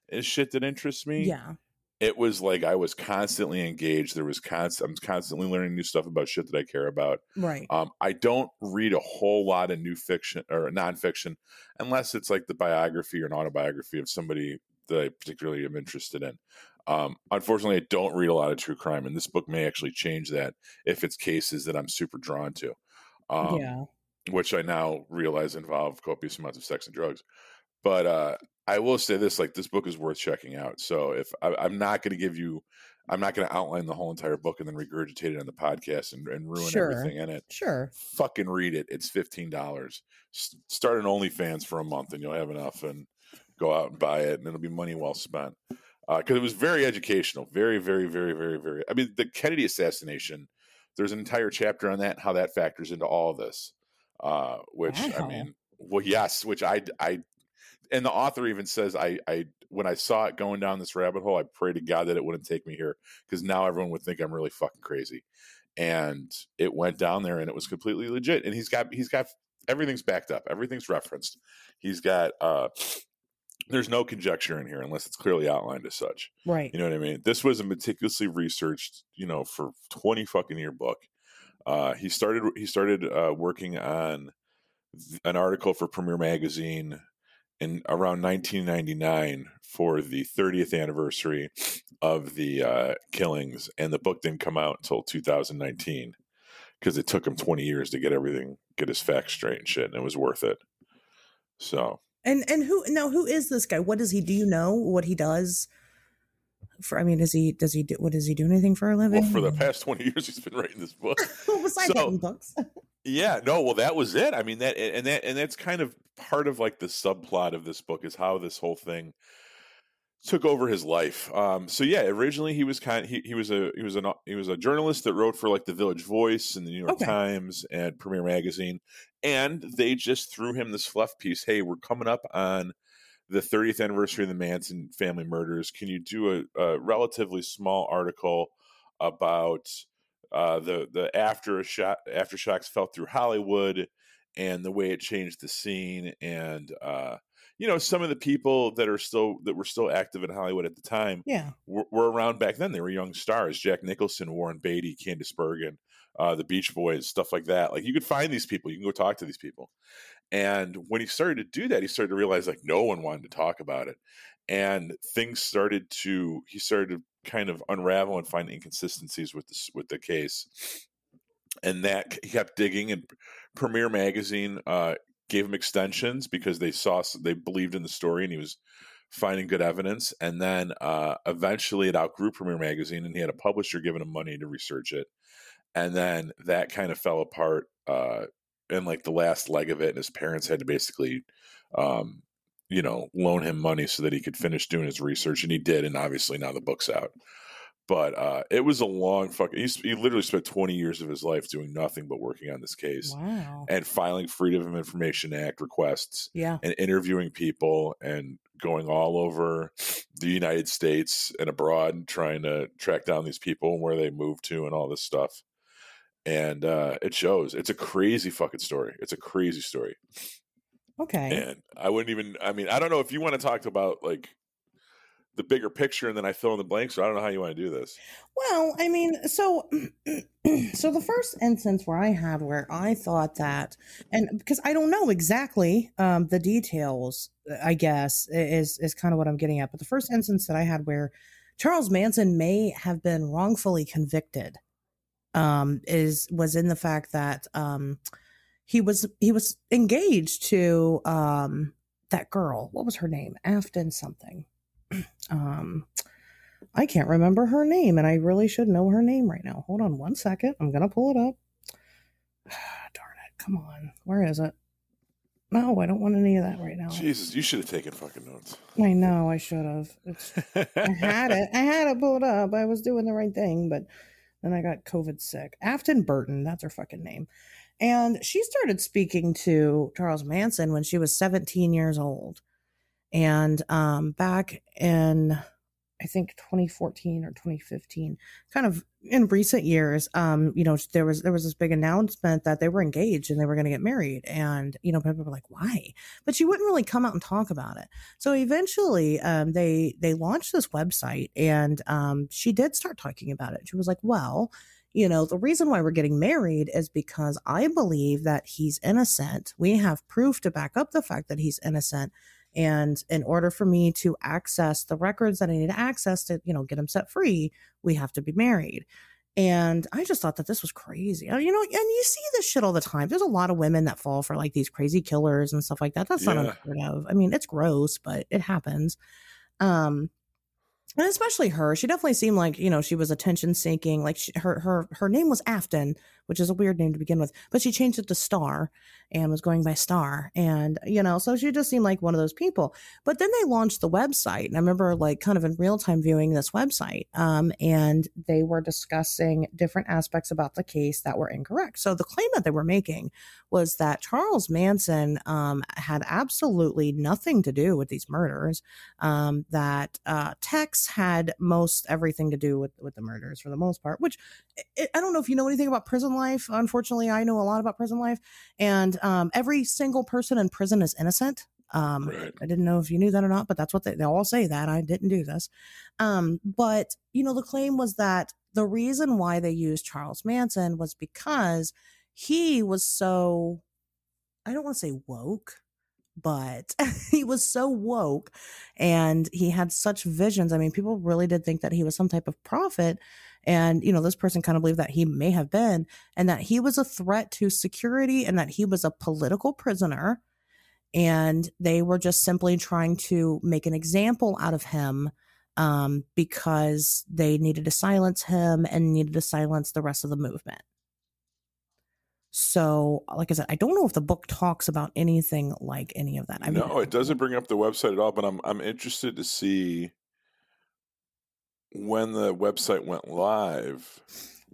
is shit that interests me, yeah, it was like I was constantly engaged. There was constant, I'm constantly learning new stuff about shit that I care about. Right. Um, I don't read a whole lot of new fiction or nonfiction unless it's like the biography or an autobiography of somebody that I particularly am interested in. Um, unfortunately, I don't read a lot of true crime, and this book may actually change that if it's cases that I'm super drawn to. Um, yeah. Which I now realize involve copious amounts of sex and drugs. But uh, I will say this: like this book is worth checking out. So if I, am not going to give you, I'm not going to outline the whole entire book and then regurgitate it on the podcast and, and ruin sure. everything in it. Sure. Fucking read it. It's fifteen dollars. Start an OnlyFans for a month and you'll have enough, and go out and buy it, and it'll be money well spent. Because uh, it was very educational, very, very, very, very, very. I mean, the Kennedy assassination. There's an entire chapter on that and how that factors into all of this. Uh, which wow. I mean, well, yes, which I I and the author even says I I when I saw it going down this rabbit hole, I pray to God that it wouldn't take me here because now everyone would think I'm really fucking crazy. And it went down there and it was completely legit. And he's got he's got everything's backed up, everything's referenced. He's got uh there's no conjecture in here unless it's clearly outlined as such. Right. You know what I mean? This was a meticulously researched, you know, for 20 fucking year book. Uh, he started he started uh, working on an article for Premiere Magazine in around 1999 for the 30th anniversary of the uh, killings, and the book didn't come out until 2019 because it took him 20 years to get everything, get his facts straight and shit, and it was worth it. So. And and who now? Who is this guy? What does he do? You know what he does? For I mean, does he does he do what does he do anything for a living? Well, for the past twenty years, he's been writing this book. Besides so, writing books. Yeah, no, well that was it. I mean that and that and that's kind of part of like the subplot of this book is how this whole thing took over his life. Um, so yeah, originally he was kind of, he, he was a he was a he was a journalist that wrote for like the Village Voice and the New York okay. Times and Premiere Magazine, and they just threw him this fluff piece. Hey, we're coming up on the 30th anniversary of the Manson family murders. Can you do a, a relatively small article about uh, the the after a shot aftershocks felt through Hollywood and the way it changed the scene and uh, you know some of the people that are still that were still active in Hollywood at the time Yeah. were, were around back then. They were young stars: Jack Nicholson, Warren Beatty, Candice Bergen, uh, the Beach Boys, stuff like that. Like you could find these people, you can go talk to these people. And when he started to do that, he started to realize like no one wanted to talk about it, and things started to he started to kind of unravel and find inconsistencies with this with the case. And that he kept digging, and Premiere Magazine uh, gave him extensions because they saw they believed in the story, and he was finding good evidence. And then uh, eventually, it outgrew Premiere Magazine, and he had a publisher giving him money to research it. And then that kind of fell apart uh, in like the last leg of it, and his parents had to basically, um, you know, loan him money so that he could finish doing his research, and he did. And obviously, now the book's out. But uh, it was a long fucking. He's, he literally spent twenty years of his life doing nothing but working on this case Wow. and filing Freedom of Information Act requests Yeah. and interviewing people and going all over the United States and abroad trying to track down these people and where they moved to and all this stuff. And uh, it shows. It's a crazy fucking story. It's a crazy story. Okay. And I wouldn't even, I mean, I don't know if you want to talk about like the bigger picture and then I fill in the blanks. So I don't know how you want to do this. Well, I mean, so so the first instance where I had where I thought that, and because I don't know exactly um, the details, I guess is is kind of what I'm getting at. But the first instance that I had where Charles Manson may have been wrongfully convicted um, is was in the fact that um, he was he was engaged to um, that girl. What was her name? Afton something. Um, I can't remember her name, and I really should know her name right now. Hold on one second. I'm gonna pull it up. Darn it! Come on, where is it? No, I don't want any of that right now. Jesus, you should have taken fucking notes. I know I should have. I had it. I had it pulled up. I was doing the right thing, but then I got COVID sick. Afton Burton, that's her fucking name. And she started speaking to Charles Manson when she was 17 years old. And um, back in, I think 2014 or 2015, kind of in recent years, um, you know, there was there was this big announcement that they were engaged and they were going to get married. And you know, people were like, "Why?" But she wouldn't really come out and talk about it. So eventually, um, they they launched this website, and um, she did start talking about it. She was like, "Well, you know, the reason why we're getting married is because I believe that he's innocent. We have proof to back up the fact that he's innocent." And in order for me to access the records that I need to access to, you know, get him set free, we have to be married. And I just thought that this was crazy. Uh, You know, and you see this shit all the time. There's a lot of women that fall for like these crazy killers and stuff like that. That's not unheard of. I mean, it's gross, but it happens. Um, and especially her, she definitely seemed like you know she was attention seeking. Like she, her her her name was Afton, which is a weird name to begin with, but she changed it to Star and was going by Star, and you know, so she just seemed like one of those people. But then they launched the website, and I remember like kind of in real time viewing this website, um, and they were discussing different aspects about the case that were incorrect. So the claim that they were making was that Charles Manson um, had absolutely nothing to do with these murders. Um, that uh, Tex had most everything to do with with the murders for the most part. Which I don't know if you know anything about prison life. Unfortunately, I know a lot about prison life, and um, every single person in prison is innocent. Um, Right. I didn't know if you knew that or not, but that's what they, they all say that. I didn't do this. Um, but, you know, the claim was that the reason why they used Charles Manson was because he was so, I don't want to say woke, but he was so woke and he had such visions. I mean, people really did think that he was some type of prophet. And, you know, this person kind of believed that he may have been, and that he was a threat to security and that he was a political prisoner and they were just simply trying to make an example out of him um, because they needed to silence him and needed to silence the rest of the movement. So, like I said, I don't know if the book talks about anything like any of that. I mean, no, it doesn't bring up the website at all. But I'm I'm interested to see when the website went live.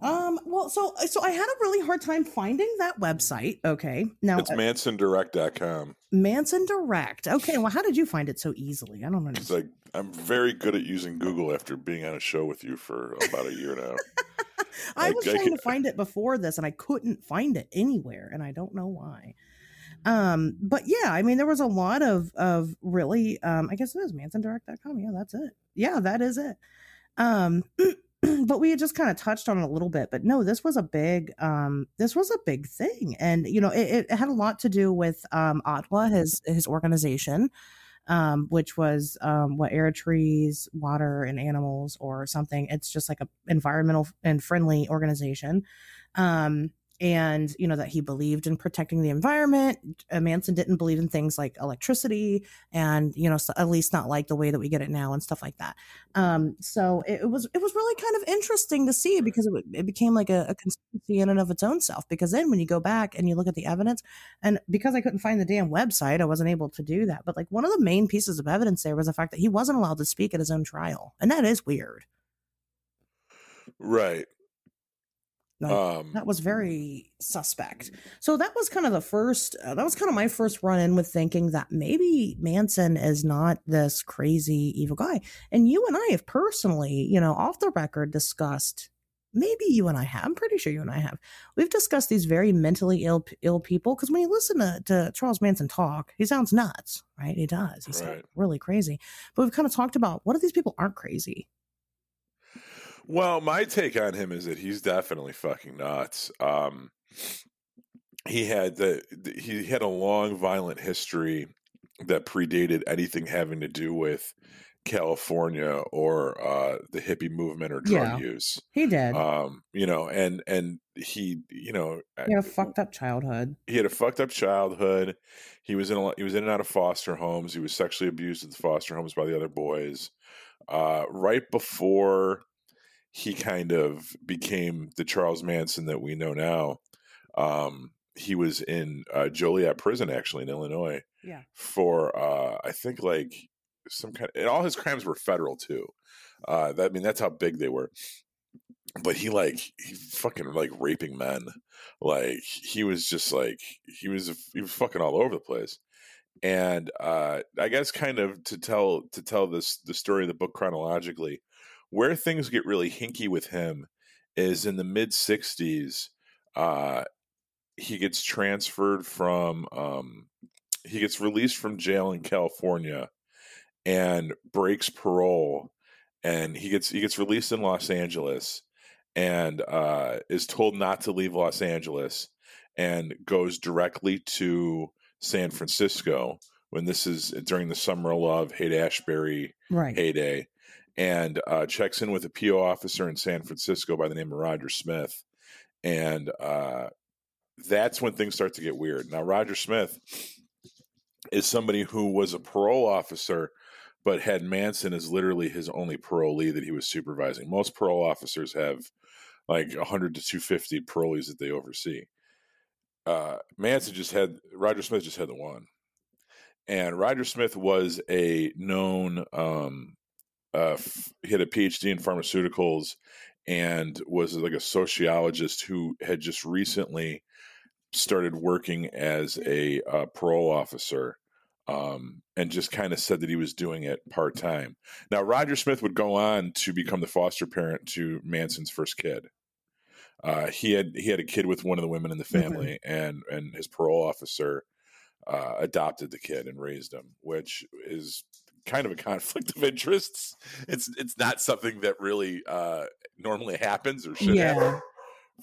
Um, well, so so I had a really hard time finding that website. Okay. Now it's mansondirect.com. Manson Direct. Okay, well how did you find it so easily? I don't know. It's like I'm very good at using Google after being on a show with you for about a year now. I was trying to find it before this and I couldn't find it anywhere and I don't know why. Um, but yeah, I mean there was a lot of of really um I guess it is mansondirect.com. Yeah, that's it. Yeah, that is it. Um but we had just kind of touched on it a little bit but no this was a big um this was a big thing. And you know it, it had a lot to do with um ATWA his his organization um which was um what air trees water and animals or something. It's just like a environmental and friendly organization. Um and you know that he believed in protecting the environment. Uh, manson didn't believe in things like electricity and you know so at least not like the way that we get it now and stuff like that. Um, so it, it, was it was really kind of interesting to see because it, it became like a, a conspiracy in and of its own self because then when you go back and you look at the evidence and because i couldn't find the damn website i wasn't able to do that but like one of the main pieces of evidence there was the fact that he wasn't allowed to speak at his own trial and that is weird. Right like, um, that was very suspect. So that was kind of the first. Uh, that was kind of my first run in with thinking that maybe Manson is not this crazy evil guy. And you and I have personally, you know, off the record discussed. Maybe you and I have. I'm pretty sure you and I have. We've discussed these very mentally ill ill people because when you listen to, to Charles Manson talk, he sounds nuts, right? He does. He sounds really crazy. But we've kind of talked about what if these people aren't crazy? Well, my take on him is that he's definitely fucking nuts. Um, he had the, the he had a long violent history that predated anything having to do with California or uh, the hippie movement or drug yeah, use. He did. Um, you know, and and he, you know, he had a fucked up childhood. He had a fucked up childhood. He was in a, he was in and out of foster homes. He was sexually abused at the foster homes by the other boys. Uh, right before he kind of became the Charles Manson that we know now. Um, he was in uh, Joliet prison, actually in Illinois. Yeah. For uh, I think like some kind, of, and all his crimes were federal too. Uh, that I mean, that's how big they were. But he like he fucking like raping men, like he was just like he was he was fucking all over the place. And uh, I guess kind of to tell to tell this the story of the book chronologically, where things get really hinky with him is in the mid 60s. Uh, he gets transferred from, um, he gets released from jail in California and breaks parole. And he gets he gets released in Los Angeles and uh, is told not to leave Los Angeles and goes directly to San Francisco when this is during the Summer of Love Haight Ashbury right. heyday and uh, checks in with a PO officer in San Francisco by the name of Roger Smith. And uh, that's when things start to get weird. Now, Roger Smith is somebody who was a parole officer, but had Manson as literally his only parolee that he was supervising. Most parole officers have like 100 to 250 parolees that they oversee. Uh, Manson just had, Roger Smith just had the one. And Roger Smith was a known um, uh, f- he had a PhD in pharmaceuticals and was like a sociologist who had just recently started working as a uh, parole officer um, and just kind of said that he was doing it part time. Now, Roger Smith would go on to become the foster parent to Manson's first kid. Uh, he had he had a kid with one of the women in the mm-hmm. family, mm-hmm. and and his parole officer uh, adopted the kid and raised him, which is kind of a conflict of interests. It's it's not something that really uh, normally happens or should yeah. happen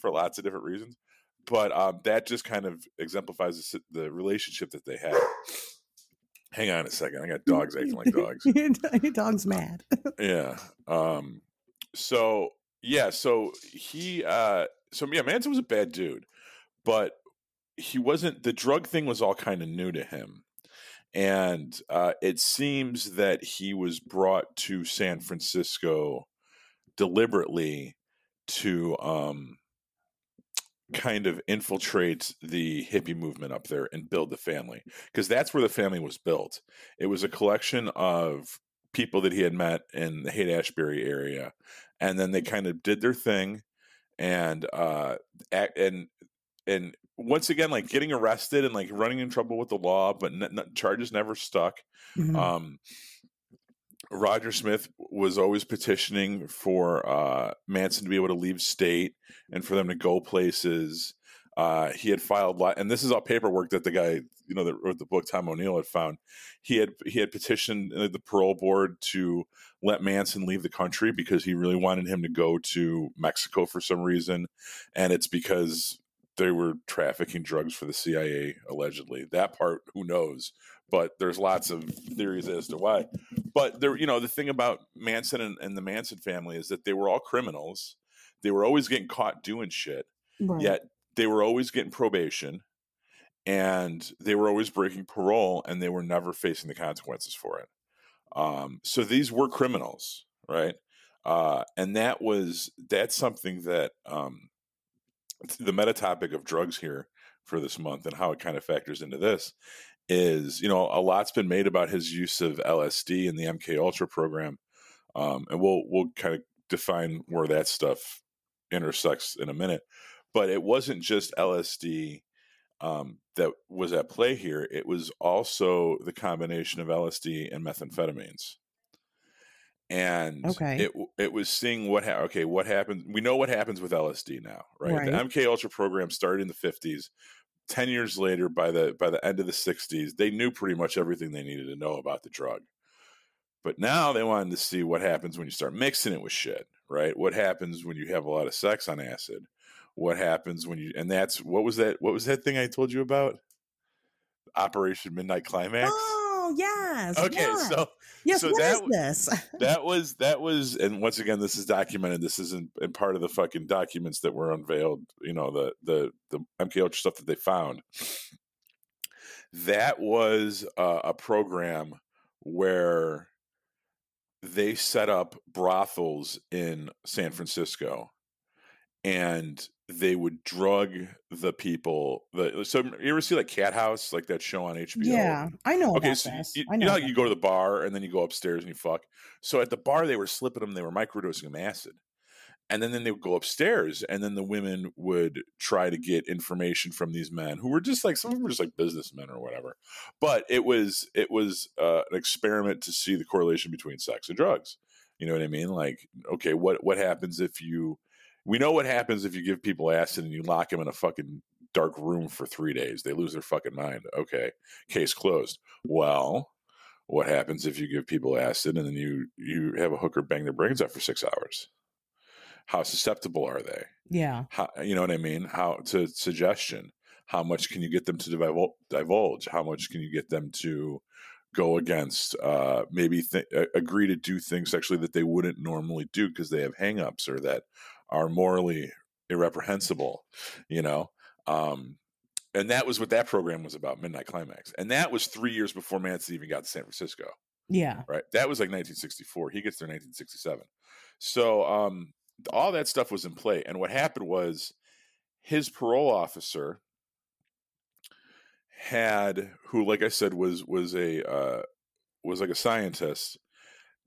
for lots of different reasons. But um, that just kind of exemplifies the, the relationship that they had. Hang on a second, I got dogs acting like dogs. Your dog's mad. yeah. Um. So yeah. So he. Uh. So yeah, Manson was a bad dude, but he wasn't. The drug thing was all kind of new to him and uh, it seems that he was brought to San Francisco deliberately to um, kind of infiltrate the hippie movement up there and build the family because that's where the family was built. It was a collection of people that he had met in the Haight Ashbury area, and then they kind of did their thing and uh, and and once again, like getting arrested and like running in trouble with the law, but n- n- charges never stuck. Mm-hmm. Um, Roger Smith was always petitioning for uh, Manson to be able to leave state and for them to go places. Uh, he had filed, lot and this is all paperwork that the guy, you know, that wrote the book, Tom O'Neill, had found. He had he had petitioned the parole board to let Manson leave the country because he really wanted him to go to Mexico for some reason, and it's because they were trafficking drugs for the CIA allegedly. That part, who knows? But there's lots of theories as to why. But there, you know, the thing about Manson and, and the Manson family is that they were all criminals. They were always getting caught doing shit. Right. Yet they were always getting probation, and they were always breaking parole, and they were never facing the consequences for it. Um, so these were criminals, right? Uh, and that was that's something that um, the meta topic of drugs here for this month and how it kind of factors into this is you know a lot's been made about his use of LSD in the MK Ultra program, um, and we'll we'll kind of define where that stuff intersects in a minute. But it wasn't just LSD um, that was at play here; it was also the combination of LSD and methamphetamines and okay. it it was seeing what ha- okay what happens we know what happens with LSD now right? right? the MK Ultra program started in the 50s 10 years later by the by the end of the 60s they knew pretty much everything they needed to know about the drug but now they wanted to see what happens when you start mixing it with shit right what happens when you have a lot of sex on acid what happens when you and that's what was that what was that thing I told you about Operation Midnight Climax oh yes. Okay, yes. so yes, so what that, is this? that was that was, and once again, this is documented. This isn't in part of the fucking documents that were unveiled. You know, the the the MK Ultra stuff that they found. That was uh, a program where they set up brothels in San Francisco and they would drug the people. The so you ever see like Cat House, like that show on HBO? Yeah, I know. Okay, so you, I know, you, know you go to the bar and then you go upstairs and you fuck. So at the bar, they were slipping them. They were microdosing them acid, and then then they would go upstairs, and then the women would try to get information from these men who were just like some of them were just like businessmen or whatever. But it was it was uh, an experiment to see the correlation between sex and drugs. You know what I mean? Like, okay, what what happens if you we know what happens if you give people acid and you lock them in a fucking dark room for three days. They lose their fucking mind. Okay, case closed. Well, what happens if you give people acid and then you you have a hooker bang their brains out for six hours? How susceptible are they? Yeah, How, you know what I mean. How to suggestion? How much can you get them to divulge? How much can you get them to go against? Uh, maybe th- agree to do things sexually that they wouldn't normally do because they have hangups or that are morally irreprehensible, you know. Um, and that was what that program was about, Midnight Climax. And that was three years before Manson even got to San Francisco. Yeah. Right. That was like 1964. He gets there 1967. So um, all that stuff was in play. And what happened was his parole officer had, who, like I said, was was a uh, was like a scientist,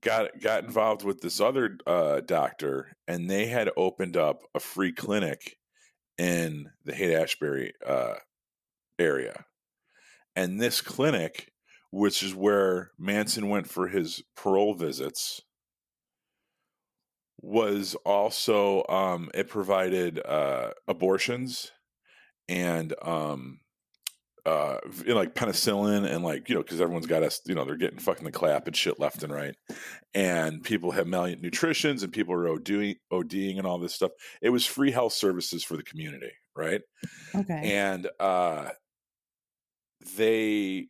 got got involved with this other uh, doctor, and they had opened up a free clinic in the Haight Ashbury uh, area, and this clinic, which is where Manson went for his parole visits, was also um, it provided uh, abortions and um, uh, like penicillin and like you know because everyone's got us you know they're getting fucking the clap and shit left and right, and people have malnutritions and people are ODing, ODing and all this stuff. It was free health services for the community, right? Okay, and uh, they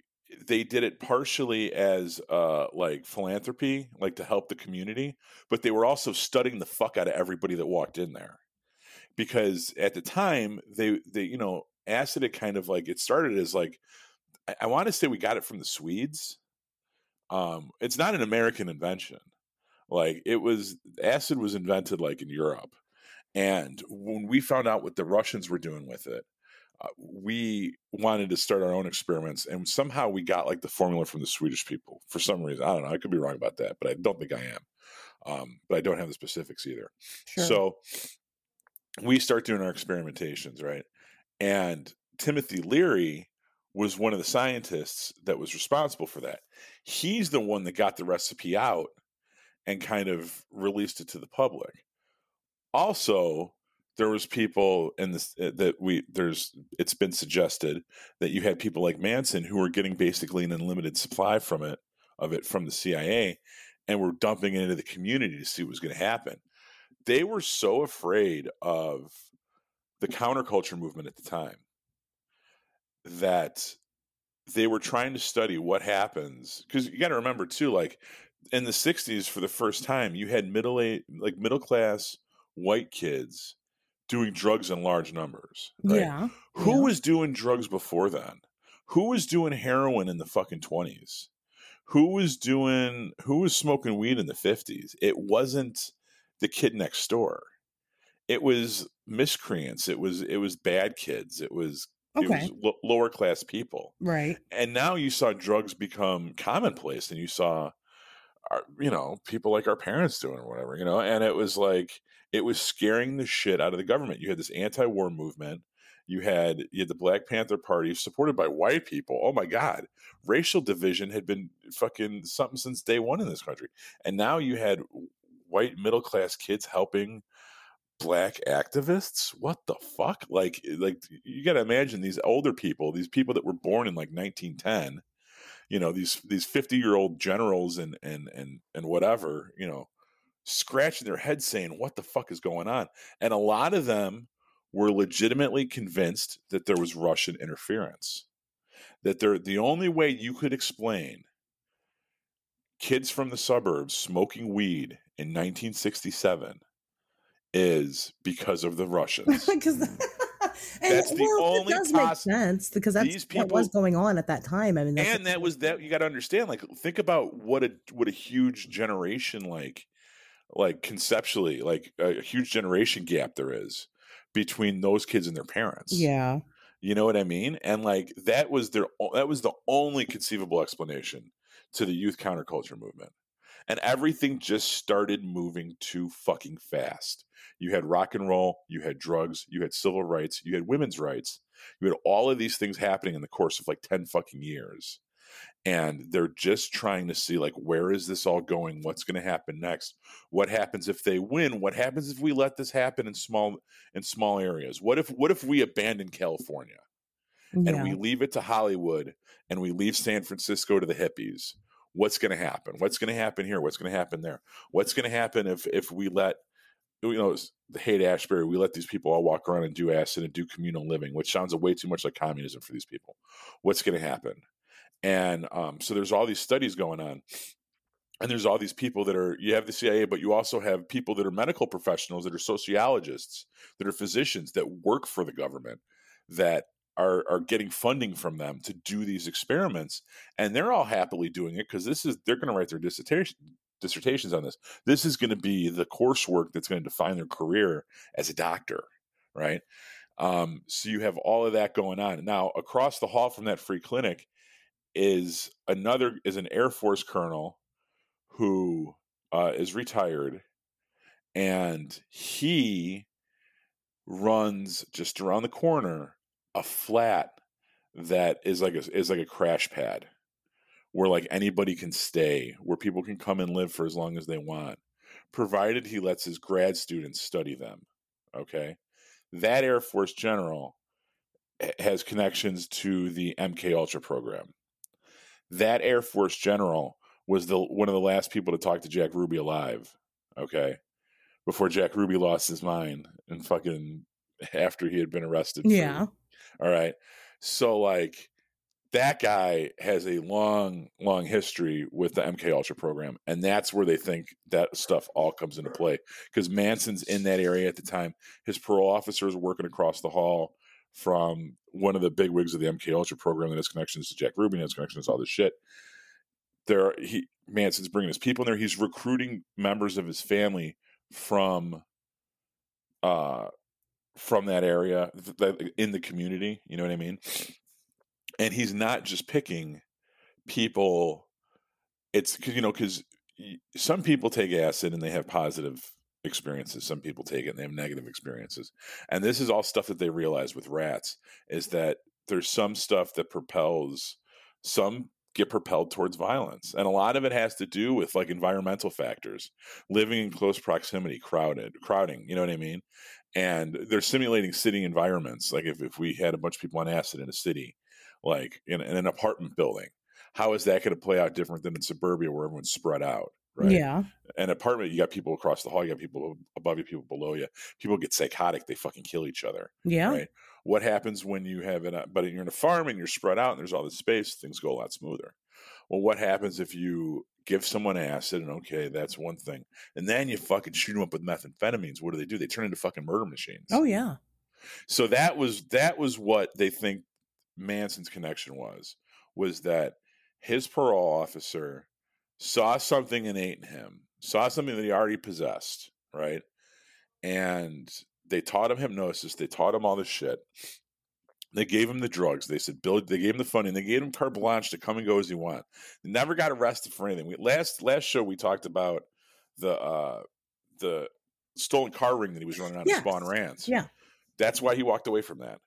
they did it partially as uh like philanthropy, like to help the community, but they were also studying the fuck out of everybody that walked in there because at the time they they you know acid it kind of like it started as like I, I want to say we got it from the Swedes. Um, it's not an American invention. Like it was acid was invented like in Europe. And when we found out what the Russians were doing with it, uh, we wanted to start our own experiments and somehow we got like the formula from the swedish people for some reason i don't know i could be wrong about that but i don't think i am um, but i don't have the specifics either sure. so we start doing our experimentations, right? And Timothy Leary was one of the scientists that was responsible for that. He's the one that got the recipe out and kind of released it to the public. Also, there was people in this uh, that we there's it's been suggested that you had people like Manson who were getting basically an unlimited supply from it of it from the CIA and were dumping it into the community to see what was going to happen. They were so afraid of the counterculture movement at the time that they were trying to study what happens because you got to remember too like in the 60s for the first time you had middle age like middle class white kids doing drugs in large numbers right? Yeah. who yeah. was doing drugs before then who was doing heroin in the fucking 20s who was doing who was smoking weed in the 50s it wasn't the kid next door it was miscreants it was it was bad kids it was it Okay. was lo- lower class people Right. and now you saw drugs become commonplace and you saw our, you know people like our parents doing or whatever you know and it was like it was scaring the shit out of the government you had this anti-war movement you had you had the black panther party supported by white people oh my god racial division had been fucking something since day one in this country and now you had white middle class kids helping black activists? What the fuck? Like eh, like you got to imagine these older people these people that were born in like 1910 you know these these 50 year old generals and and and and whatever you know scratching their heads saying what the fuck is going on? And a lot of them were legitimately convinced that there was russian interference that they're the only way you could explain kids from the suburbs smoking weed in 1967 is because of the russians. Because mm. That's the only it does poss- make sense because that's These what was going on at that time. I mean, that's and that was that you got to understand like think about what a what a huge generation like like conceptually like a, huge generation gap there is between those kids and their parents. Yeah, you know what i mean? And like that was their that was the only conceivable explanation to the youth counterculture movement and everything just started moving too fucking fast. You had rock and roll you had drugs you had civil rights you had women's rights. You had all of these things happening in the course of like 10 fucking years. And they're just trying to see like where is this all going? What's going to happen next? What happens if they win? What happens if we let this happen in small in small areas? What if what if we abandon california yeah. and we leave it to hollywood and we leave san francisco to the hippies what's going to happen? What's going to happen here? What's going to happen there? What's going to happen if if we let you know the Haight Ashbury we let these people all walk around and do acid and do communal living which sounds way too much like communism for these people. What's going to happen? And um, so there's all these studies going on and there's all these people that are you have the cia but you also have people that are medical professionals that are sociologists that are physicians that work for the government that are are getting funding from them to do these experiments and they're all happily doing it because this is they're going to write their dissertation dissertations on this. This is going to be the coursework that's going to define their career as a doctor right? Um, so you have all of that going on. Now across the hall from that free clinic is another is an air force colonel who uh, is retired and he runs just around the corner a flat that is like a is like a crash pad where like anybody can stay where people can come and live for as long as they want provided he lets his grad students study them okay? That air force general has connections to the mk ultra program. That air force general was the one of the last people to talk to jack ruby alive okay? Before jack ruby lost his mind and fucking after he had been arrested yeah, all right. So like that guy has a long, long history with the MK Ultra program, and that's where they think that stuff all comes into play. Because Manson's in that area at the time. His parole officer is working across the hall from one of the big wigs of the MK Ultra program that has connections to Jack Ruby, and has connections to all this shit. There, he Manson's bringing his people in there. He's recruiting members of his family from, uh, from that area in the community. You know what I mean? And he's not just picking people. It's 'cause, you know because some people take acid and they have positive experiences. Some people take it and they have negative experiences. And this is all stuff that they realize with rats is that there's some stuff that propels some get propelled towards violence. And a lot of it has to do with like environmental factors, living in close proximity, crowded, crowding, you know what I mean? And they're simulating city environments. Like if, if we had a bunch of people on acid in a city, like in, in an apartment building, how is that going to play out different than in suburbia where everyone's spread out? Right. Yeah. An apartment, you got people across the hall, you got people above you, people below you. People get psychotic, they fucking kill each other. Yeah. Right. What happens when you have it, but you're in a farm and you're spread out and there's all this space, things go a lot smoother. Well, what happens if you give someone acid and okay, that's one thing. And then you fucking shoot them up with methamphetamines. What do they do? They turn into fucking murder machines. Oh yeah. So that was that was what they think Manson's connection was was that his parole officer saw something innate in him, saw something that he already possessed, right? And they taught him hypnosis, they taught him all this shit. They gave him the drugs. They said, "Bill." They gave him the funding. They gave him carte blanche to come and go as he want. They never got arrested for anything. We, last last show we talked about the uh the stolen car ring that he was running on yes. Spahn Ranch. Yeah, that's why he walked away from that,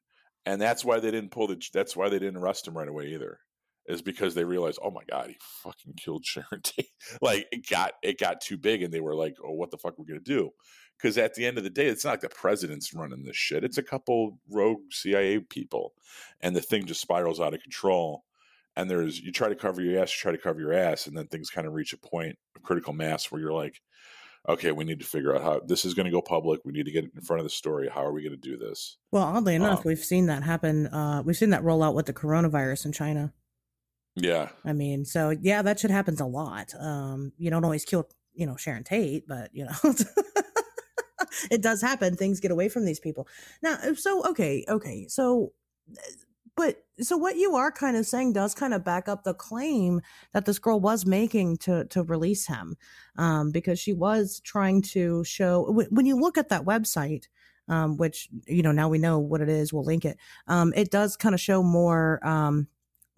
and that's why they didn't pull the. That's why they didn't arrest him right away either is because they realized, oh my god, he fucking killed Sharon Tate. like it got it got too big, and they were like, oh, what the fuck we're we gonna do? Because at the end of the day, it's not like the president's running this shit. It's a couple rogue CIA people, and the thing just spirals out of control. And there's you try to cover your ass, you try to cover your ass, and then things kind of reach a point of critical mass where you're like, okay, we need to figure out how this is going to go public. We need to get in front of the story. How are we going to do this? Well, oddly enough, Um, we've seen that happen. Uh, we've seen that roll out with the coronavirus in China. Yeah, I mean, so yeah, that shit happens a lot. Um, you don't always kill, you know, Sharon Tate, but you know, it does happen. Things get away from these people. Now, so okay, okay, so, but so what you are kind of saying does kind of back up the claim that this girl was making to to release him, um, because she was trying to show when, when you look at that website. Um, which you know now we know what it is. We'll link it. Um, it does kind of show more um,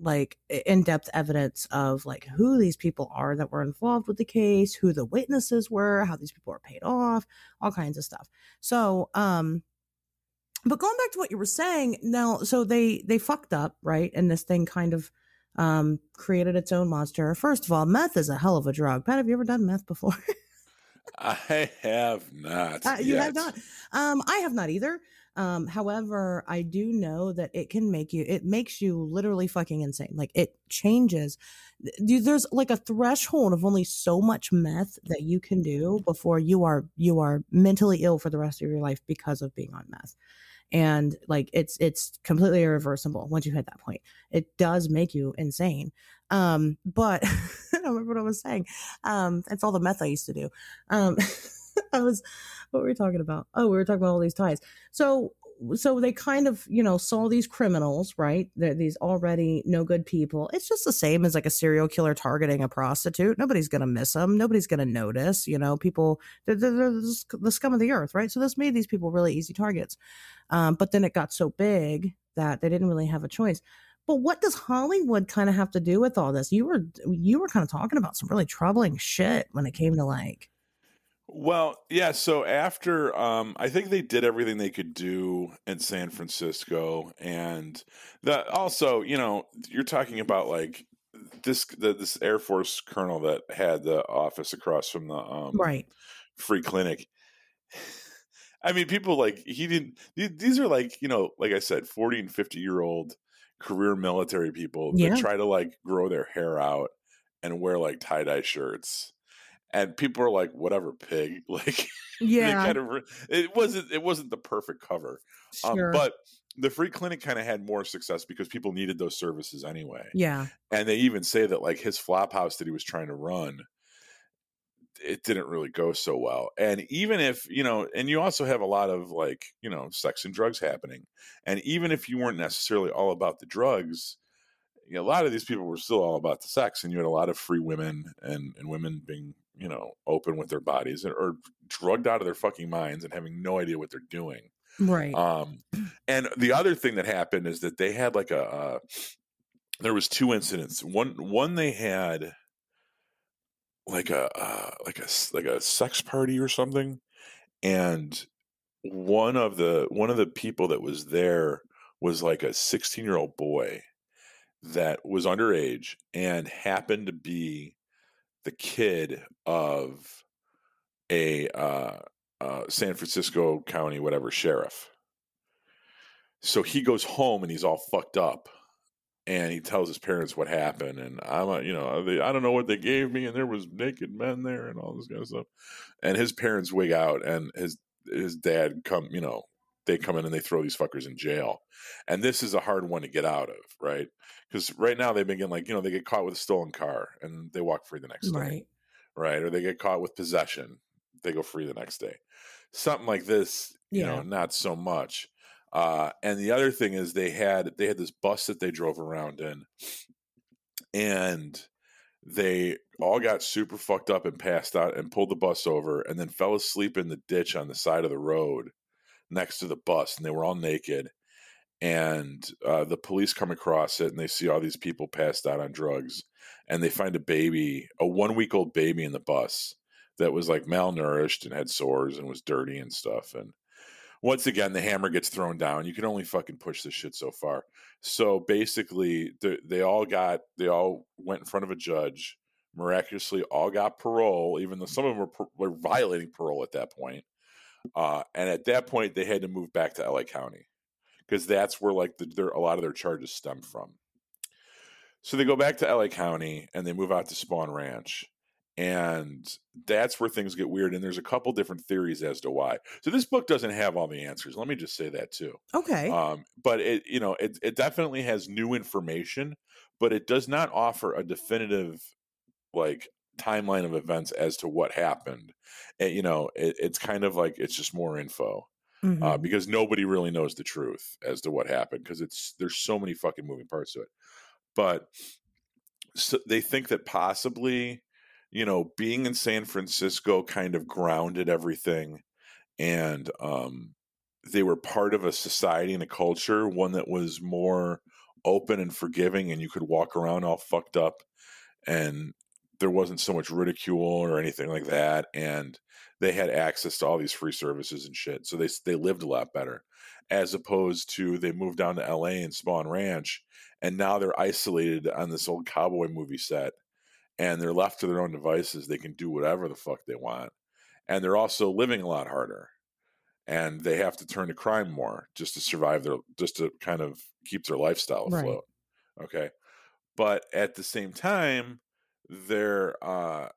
like in-depth evidence of like who these people are that were involved with the case who the witnesses were how these people were paid off all kinds of stuff so um but going back to what you were saying now so they they fucked up right and this thing kind of um created its own monster first of all meth is a hell of a drug pat have you ever done meth before I have not. Uh, you have not. Um, I have not either. Um, however, I do know that it can make you. It makes you literally fucking insane. Like it changes. There's like a threshold of only so much meth that you can do before you are you are mentally ill for the rest of your life because of being on meth. And like it's it's completely irreversible once you hit that point. It does make you insane. Um, but I don't remember what I was saying. Um, that's all the meth I used to do. Um, I was, what were we talking about? Oh, we were talking about all these ties. So, so they kind of, you know, saw these criminals, right? They're these already no good people. It's just the same as like a serial killer targeting a prostitute. Nobody's to miss them. Nobody's to notice, you know, people, they're, they're, they're the the scum of the earth, right? So this made these people really easy targets. Um, but then it got so big that they didn't really have a choice. But what does Hollywood kind of have to do with all this? You were you were kind of talking about some really troubling shit when it came to like Well, yeah. So after, um, I think they did everything they could do in San Francisco, and that also, you know, you're talking about like this the, this Air Force colonel that had the office across from the um, right. free clinic. I mean, people like he didn't. These are like you know, like I said, forty and fifty year old career military people that try to like grow their hair out and wear like tie dye shirts, and people are like, "Whatever, pig." Like, Yeah, kind of. re- It wasn't. It wasn't the perfect cover, um, but the free clinic kind of had more success because people needed those services anyway yeah, and they even say that like his flop house that he was trying to run it didn't really go so well and even if you know and you also have a lot of like you know sex and drugs happening and even if you weren't necessarily all about the drugs you know, a lot of these people were still all about the sex and you had a lot of free women and and women being you know open with their bodies or, or drugged out of their fucking minds and having no idea what they're doing right. um, and the other thing that happened is that they had like a uh, there was two incidents. One one they had like a uh, like a like a sex party or something, and one of the one of the people that was there was like a 16 year old boy that was underage and happened to be the kid of a uh, uh, San Francisco County whatever sheriff. So he goes home and he's all fucked up, and he tells his parents what happened. And I'm, a, you know, they, I don't know what they gave me, and there was naked men there and all this kind of stuff. And his parents wig out, and his his dad come, you know, they come in and they throw these fuckers in jail. And this is a hard one to get out of, right? Because right now they've been getting like, you know, they get caught with a stolen car and they walk free the next day. Right. Right. Or they get caught with possession, they go free the next day. Something like this, you Yeah. know, not so much. Uh, and the other thing is they had they had this bus that they drove around in, and they all got super fucked up and passed out and pulled the bus over and then fell asleep in the ditch on the side of the road next to the bus and they were all naked and uh, the police come across it and they see all these people passed out on drugs and they find a baby a one week old baby in the bus that was like malnourished and had sores and was dirty and stuff and once again the hammer gets thrown down. You can only fucking push this shit so far. So basically they, all got they all went in front of a judge miraculously all got parole even though some of them were, were violating parole at that point uh, and at that point they had to move back to la county because that's where like the, their, a lot of their charges stem from. So they go back to la county and they move out to Spahn ranch and that's where things get weird and there's a couple different theories as to why. So this book doesn't have all the answers let me just say that too. Okay. um, but it you know it, it definitely has new information but it does not offer a definitive like timeline of events as to what happened and, you know it, it's kind of like it's just more info Mhm. uh, because nobody really knows the truth as to what happened because it's there's so many fucking moving parts to it but so they think that possibly you know being in san francisco kind of grounded everything and um they were part of a society and a culture one that was more open and forgiving and you could walk around all fucked up and there wasn't so much ridicule or anything like that and they had access to all these free services and shit so they they lived a lot better as opposed to they moved down to LA and Spahn Ranch and now they're isolated on this old cowboy movie set and they're left to their own devices they can do whatever the fuck they want and they're also living a lot harder and they have to turn to crime more just to survive their just to kind of keep their lifestyle Right. afloat okay but at the same time they're uh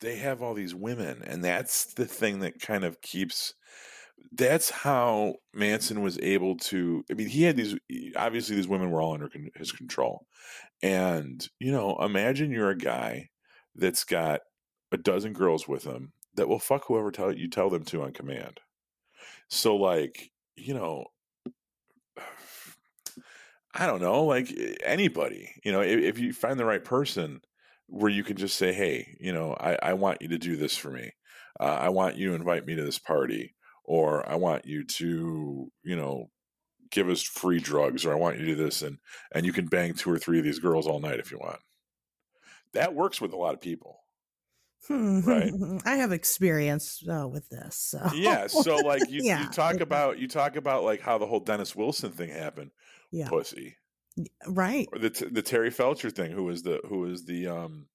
they have all these women and that's the thing that kind of keeps that's how Manson was able to I mean he had these obviously these women were all under con- his control and you know imagine you're a guy that's got a dozen girls with him that will fuck whoever tell you tell them to on command. So like you know I don't know, like eh, anybody, you know, if, if you find the right person where you can just say, hey, you know, I, I want you to do this for me. Uh, I want you to invite me to this party, or I want you to, you know, give us free drugs, or I want you to do this, and and you can bang two or three of these girls all night if you want. That works with a lot of people. Right. I have experience uh, with this. So. Yeah. So like you, Yeah, you talk about you talk about like how the whole Dennis Wilson thing happened. Yeah. Pussy. right. or the the Terry Felcher thing, who was the who was the um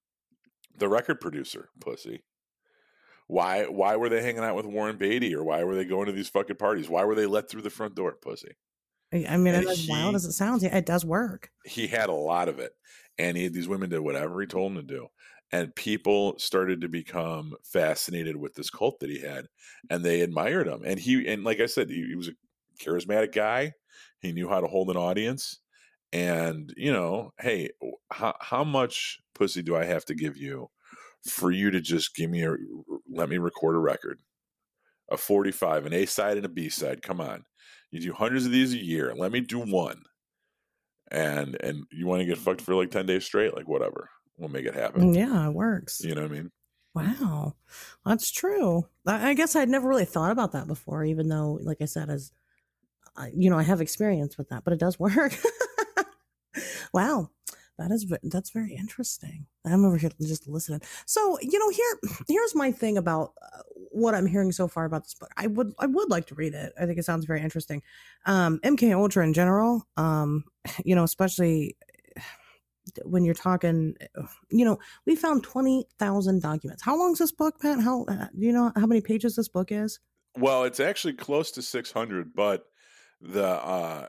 the record producer, pussy. Why why were they hanging out with Warren Beatty, or why were they going to these fucking parties? Why were they let through the front door, pussy? I I mean, And as wild as it sounds, it does work. He had a lot of it, and he these women did whatever he told them to do, and people started to become fascinated with this cult that he had, and they admired him. And he and like I said, he, he was a charismatic guy. He knew how to hold an audience. And, you know, hey, how, how much pussy do I have to give you for you to just give me a, let me record a record? A 45, an A side and a B side. Come on. You do hundreds of these a year. Let me do one. And, and you want to get fucked for like 10 days straight? Like, whatever. We'll make it happen. Yeah, it works. You know what I mean? Wow, that's true. I, guess I'd never really thought about that before, even though, like I said, as you know, I have experience with that, but it does work. wow. That is that's very interesting. I'm over here just listening. So you know, here here's my thing about uh, what I'm hearing so far about this book. I would I would like to read it. I think it sounds very interesting. Um, MK Ultra in general, um, you know, especially when you're talking, you know, we found twenty thousand documents. How long is this book, Pat? How uh, do you know how many pages this book is? Well, it's actually close to six hundred, but the uh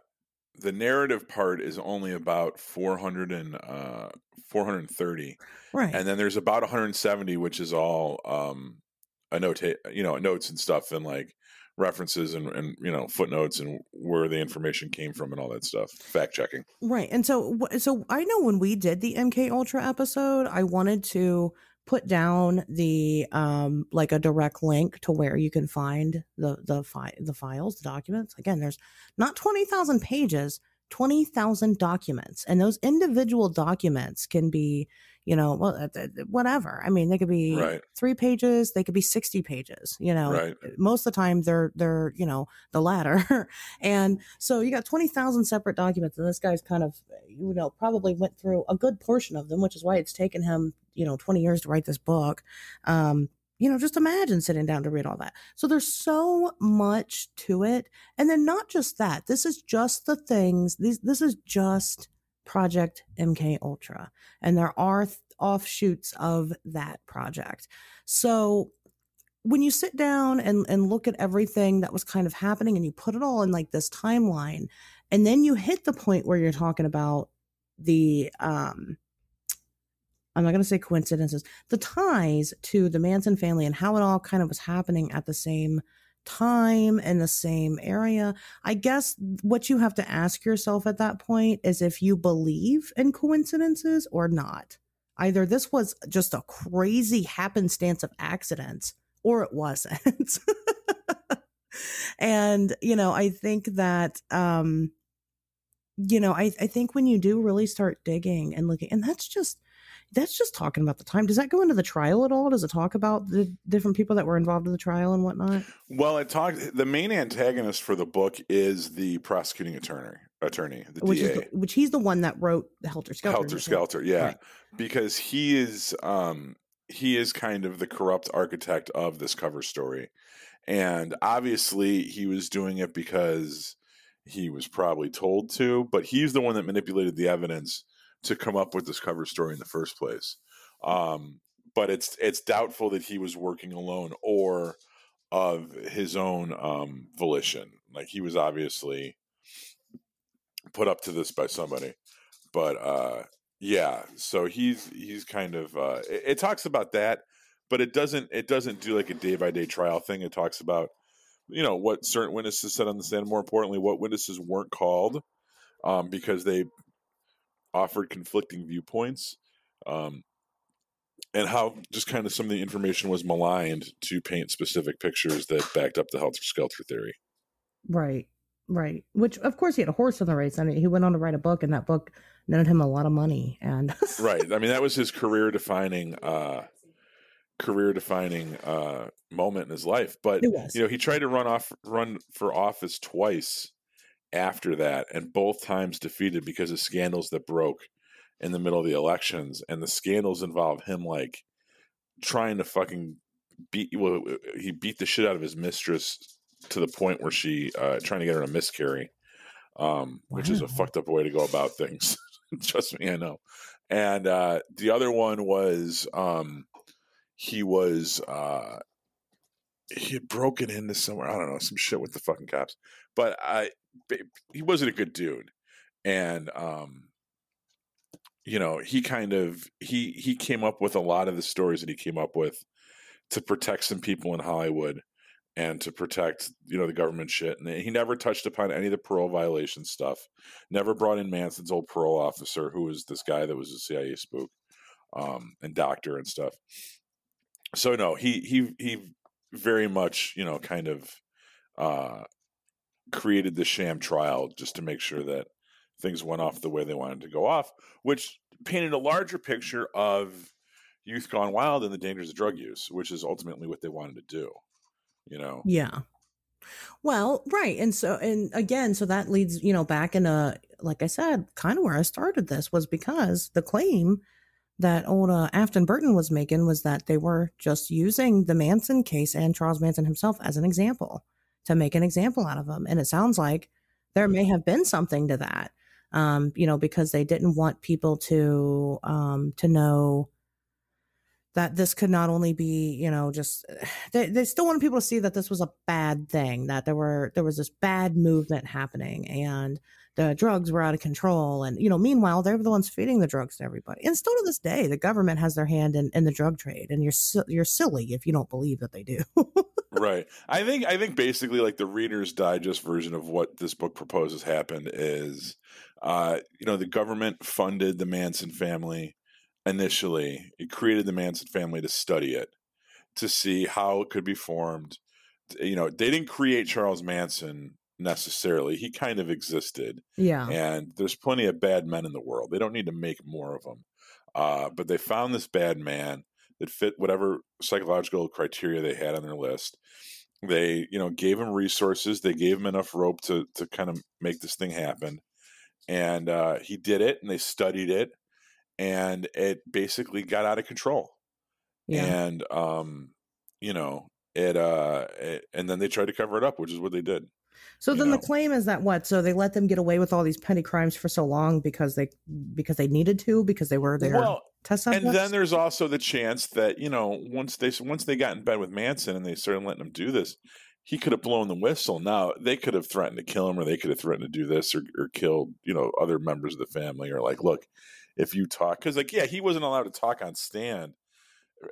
the narrative part is only about 400 and uh 430 right. and then there's about 170 which is all um a note you know notes and stuff and like references and, and you know footnotes and where the information came from and all that stuff fact checking. Right and so so i know when we did the mk ultra episode i wanted to put down the um like a direct link to where you can find the the fi- the files the documents. Again there's not 20,000 pages 20,000 documents. And those individual documents can be you know well whatever. I mean they could be right. 3 pages they could be 60 pages you know right. most of the time they're they're you know the latter. And so you got 20,000 separate documents and this guy's kind of you know probably went through a good portion of them which is why it's taken him you know 20 years to write this book. Um you know just imagine sitting down to read all that. So there's so much to it. And then not just that this is just the things these this is just project mk ultra and there are th- offshoots of that project. So when you sit down and, and look at everything that was kind of happening and you put it all in like this timeline and then you hit the point where you're talking about the um I'm not going to say coincidences, the ties to the Manson family and how it all kind of was happening at the same time in the same area. I guess what you have to ask yourself at that point is if you believe in coincidences or not. Either this was just a crazy happenstance of accidents or it wasn't. and, you know, I think that, um, you know, I, I think when you do really start digging and looking, and that's just, that's just talking about the time. Does that go into the trial at all? Does it talk about the different people that were involved in the trial and whatnot? Well, it talks. The main antagonist for the book is the prosecuting attorney, attorney, the which DA, the, which he's the one that wrote the Helter Skelter. Helter Skelter, yeah, right. because he is um, he is kind of the corrupt architect of this cover story, and obviously he was doing it because he was probably told to, but he's the one that manipulated the evidence to come up with this cover story in the first place. Um, but it's it's doubtful that he was working alone or of his own um, volition. Like he was obviously put up to this by somebody. But uh, yeah, so he's he's kind of uh, it, it talks about that, but it doesn't it doesn't do like a day by day trial thing. It talks about you know what certain witnesses said on the stand. More importantly, what witnesses weren't called um, because they offered conflicting viewpoints, um, and how just kind of some of the information was maligned to paint specific pictures that backed up the helter skelter theory. Right, right. Which, of course, he had a horse in the race. I mean, he went on to write a book, and that book netted him a lot of money. And right, I mean, that was his career defining. Uh, career defining uh, moment in his life but you know he tried to run off run for office twice after that, and both times defeated because of scandals that broke in the middle of the elections. And the scandals involve him like trying to fucking beat. Well, he beat the shit out of his mistress to the point where she uh, trying to get her to miscarry, um, wow. which is a fucked up way to go about things. Trust me, I know. And uh, the other one was um, he was uh, he had broken into somewhere. I don't know some shit with the fucking cops, but I he wasn't a good dude, and um, you know he kind of he he came up with a lot of the stories that he came up with to protect some people in Hollywood and to protect you know the government shit and he never touched upon any of the parole violation stuff never brought in manson's old parole officer who was this guy that was a cia spook um, and doctor and stuff. So no he he he very much you know kind of uh created the sham trial just to make sure that things went off the way they wanted to go off, which painted a larger picture of youth gone wild and the dangers of drug use, which is ultimately what they wanted to do. You know? Yeah. Well, right. And so, and again, so that leads, you know, back in a, like I said, kind of where I started this was because the claim that old uh, Afton Burton was making was that they were just using the Manson case and Charles Manson himself as an example to make an example out of them. And it sounds like there may have been something to that, um, you know, because they didn't want people to um, to know that this could not only be, you know, just they, they still wanted people to see that this was a bad thing, that there were there was this bad movement happening and the drugs were out of control. And, you know, meanwhile, they're the ones feeding the drugs to everybody. And still to this day, the government has their hand in, in the drug trade. And you're you're silly if you don't believe that they do. right. I think I think basically like the Reader's Digest version of what this book proposes happened is uh, you know, the government funded the Manson family initially. It created the Manson family to study it, to see how it could be formed. You know, they didn't create Charles Manson necessarily. He kind of existed. Yeah. And there's plenty of bad men in the world. They don't need to make more of them. Uh, but they found this bad man that fit whatever psychological criteria they had on their list. They, you know, gave him resources. They gave him enough rope to to kind of make this thing happen. And uh, he did it, and they studied it, and it basically got out of control. Yeah. And um, you know, it uh, it, and then they tried to cover it up, which is what they did. So then know? the claim is that what? So they let them get away with all these petty crimes for so long because they because they needed to because they were there. Well, test subjects? and then there's also the chance that you know once they once they got in bed with Manson and they started letting him do this, he could have blown the whistle. Now they could have threatened to kill him, or they could have threatened to do this, or, or killed you know other members of the family, or like, look, if you talk, because like yeah, he wasn't allowed to talk on stand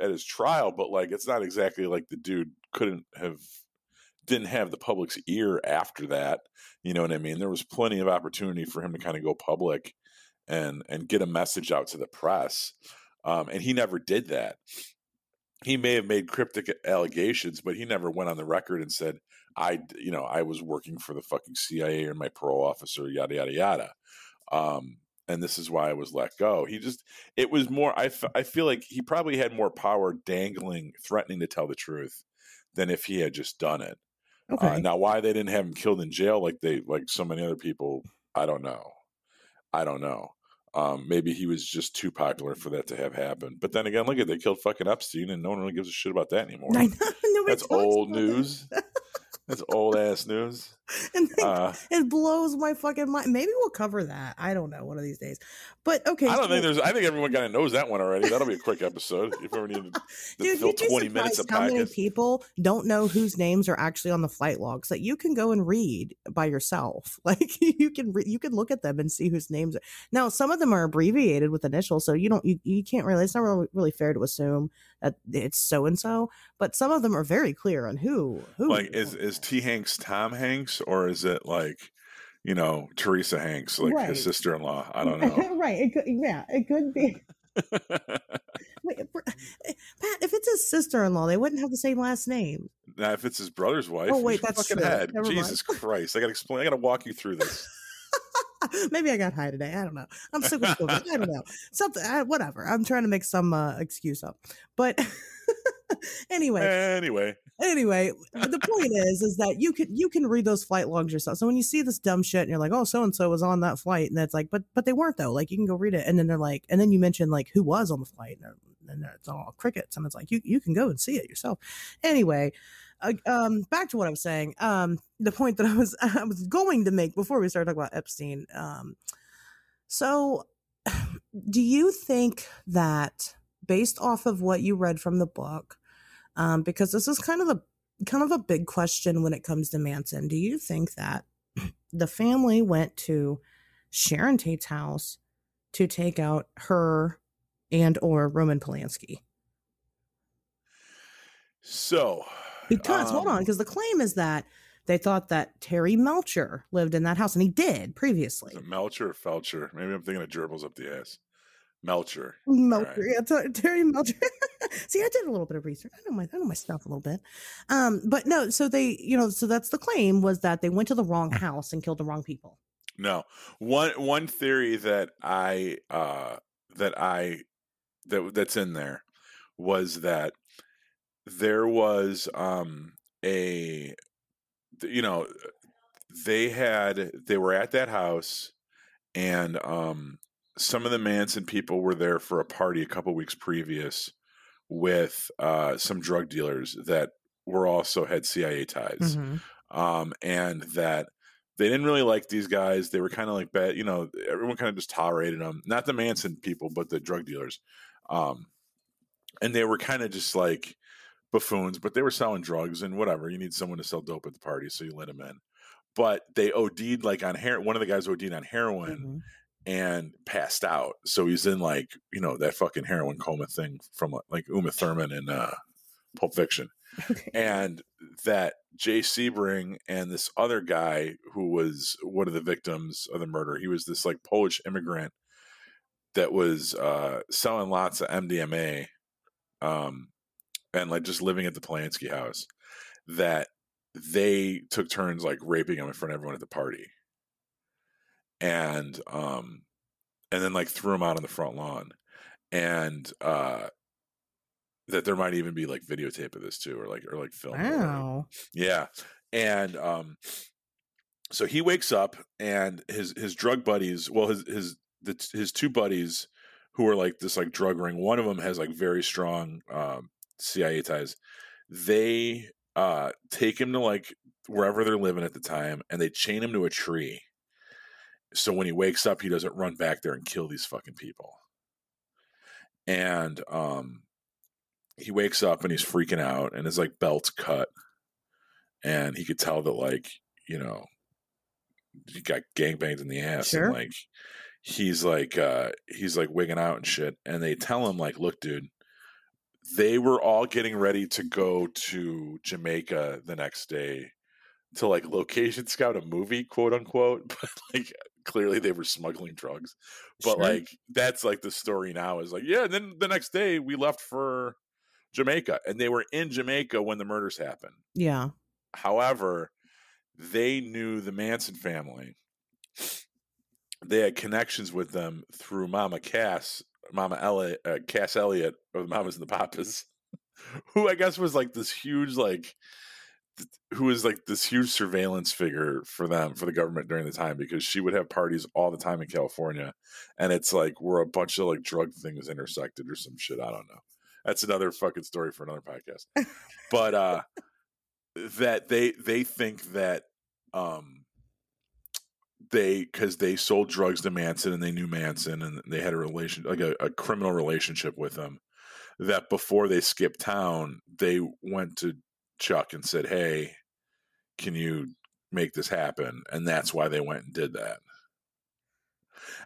at his trial, but like it's not exactly like the dude couldn't have didn't have the public's ear after that. You know what I mean? There was plenty of opportunity for him to kind of go public and and get a message out to the press, um, and he never did that. He may have made cryptic allegations, but he never went on the record and said, "I, you know, I was working for the fucking CIA or my parole officer, yada yada yada." Um, and this is why I was let go. He just, it was more, I, f- I feel like he probably had more power dangling, threatening to tell the truth than if he had just done it. Uh, okay. Uh, now, why they didn't have him killed in jail like they like so many other people, I don't know. I don't know. Um, maybe he was just too popular for that to have happened. But then again, look at they killed fucking Epstein, and no one really gives a shit about that anymore. That's old news. That's old ass news. and uh, it blows my fucking mind. Maybe we'll cover that. I don't know one of these days. But okay, I don't so, think there's. I think everyone kind of knows that one already. That'll be a quick episode if we need to Dude, fill twenty minutes of how many people don't know whose names are actually on the flight logs that you can go and read by yourself. Like you can re- you can look at them and see whose names. Are. Now some of them are abbreviated with initials, so you don't you, you can't really. It's not really, really fair to assume that it's so and so. But some of them are very clear on who who. Like is is T Hanks Tom Hanks or is it like you know Teresa Hanks, like right. his sister in law? I don't know. right? It could, yeah, it could be. Wait, eh, Pat, if it's his sister-in-law, they wouldn't have the same last name. Now, if it's his brother's wife, oh wait, that's fucking true. head. Jesus. Christ! I got to explain. I got to walk you through this. Maybe I got high today. I don't know. I'm sick with COVID. I don't know. Something. I, whatever. I'm trying to make some uh, excuse up. But anyway. Anyway. Anyway, the point is, is that you can you can read those flight logs yourself. So when you see this dumb shit and you're like, oh, so and so was on that flight, and that's like, but but they weren't though. Like you can go read it, and then they're like, and then you mention like who was on the flight, and, and it's all crickets, and it's like you you can go and see it yourself. Anyway, um, back to what I was saying. Um, the point that I was I was going to make before we started talking about Epstein. Um, so, do you think that based off of what you read from the book, um, because this is kind of the kind of a big question when it comes to Manson, do you think that the family went to Sharon Tate's house to take out her and or Roman Polanski? So because um, hold on, because the claim is that they thought that Terry Melcher lived in that house, and he did previously. Melcher or Felcher? Maybe I'm thinking of gerbils up the ass. Melcher. Melcher, right. yeah, Terry Melcher. See, I did a little bit of research. I know my I know my stuff a little bit. Um, but no, so they, you know, so that's the claim was that they went to the wrong house and killed the wrong people. No. One one theory that I uh that I that that's in there was that there was um, a you know, they had they were at that house, and um, some of the Manson people were there for a party a couple weeks previous with uh, some drug dealers that were also had CIA ties, Mhm. um, and that they didn't really like these guys. They were kind of like bad, you know. Everyone kind of just tolerated them, not the Manson people, but the drug dealers, um, and they were kind of just like buffoons. But they were selling drugs and whatever. You need someone to sell dope at the party, so you let them in. But they OD'd like on heroin. One of the guys OD'd on heroin Mhm. and passed out. So he's in like you know that fucking heroin coma thing from like, like Uma Thurman in uh, Pulp Fiction, and that Jay Sebring and this other guy who was one of the victims of the murder. He was this like Polish immigrant that was uh, selling lots of MDMA, um, and like just living at the Polanski house. That they took turns like raping him in front of everyone at the party and um and then like threw him out on the front lawn and uh that there might even be like videotape of this too or like or like film. Wow. yeah and um so he wakes up and his his drug buddies well his his the, his two buddies who are like this like drug ring one of them has like very strong um cia ties they uh take him to like wherever they're living at the time and they chain him to a tree. So when he wakes up he doesn't run back there and kill these fucking people. And um he wakes up and he's freaking out and his like belt's cut. And he could tell that like you know he got gangbanged in the ass Sure. and like he's like uh he's like wigging out and shit. And they tell him like look dude they were all getting ready to go to jamaica the next day to like location scout a movie quote unquote but like clearly they were smuggling drugs but Sure. like that's like the story now is like yeah and then the next day we left for jamaica and they were in jamaica when the murders happened yeah. However, they knew the Manson family. They had connections with them through Mama Cass, Mama Elliot, uh, Cass Elliot, or the Mamas and the Papas, who I guess was like this huge, like, th- who was like this huge surveillance figure for them, for the government during the time, because she would have parties all the time in California. And it's like where a bunch of like drug things intersected or some shit. I don't know. That's another fucking story for another podcast. but, uh, that they they think that um they because they sold drugs to Manson and they knew Manson and they had a relation like a, a criminal relationship with him that before they skipped town they went to Chuck and said hey can you make this happen? And that's why they went and did that.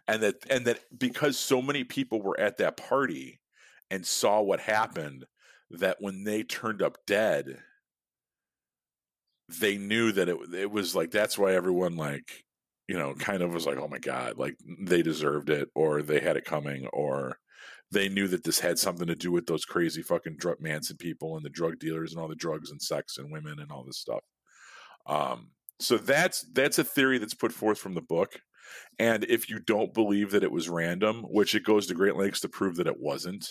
And that and that because so many people were at that party and saw what happened that when they turned up dead they knew that it it was like that's why everyone like you know kind of was like oh my god like they deserved it or they had it coming or they knew that this had something to do with those crazy fucking drug Manson people and the drug dealers and all the drugs and sex and women and all this stuff. Um, so that's that's a theory that's put forth from the book. And if you don't believe that it was random, which it goes to great lengths to prove that it wasn't,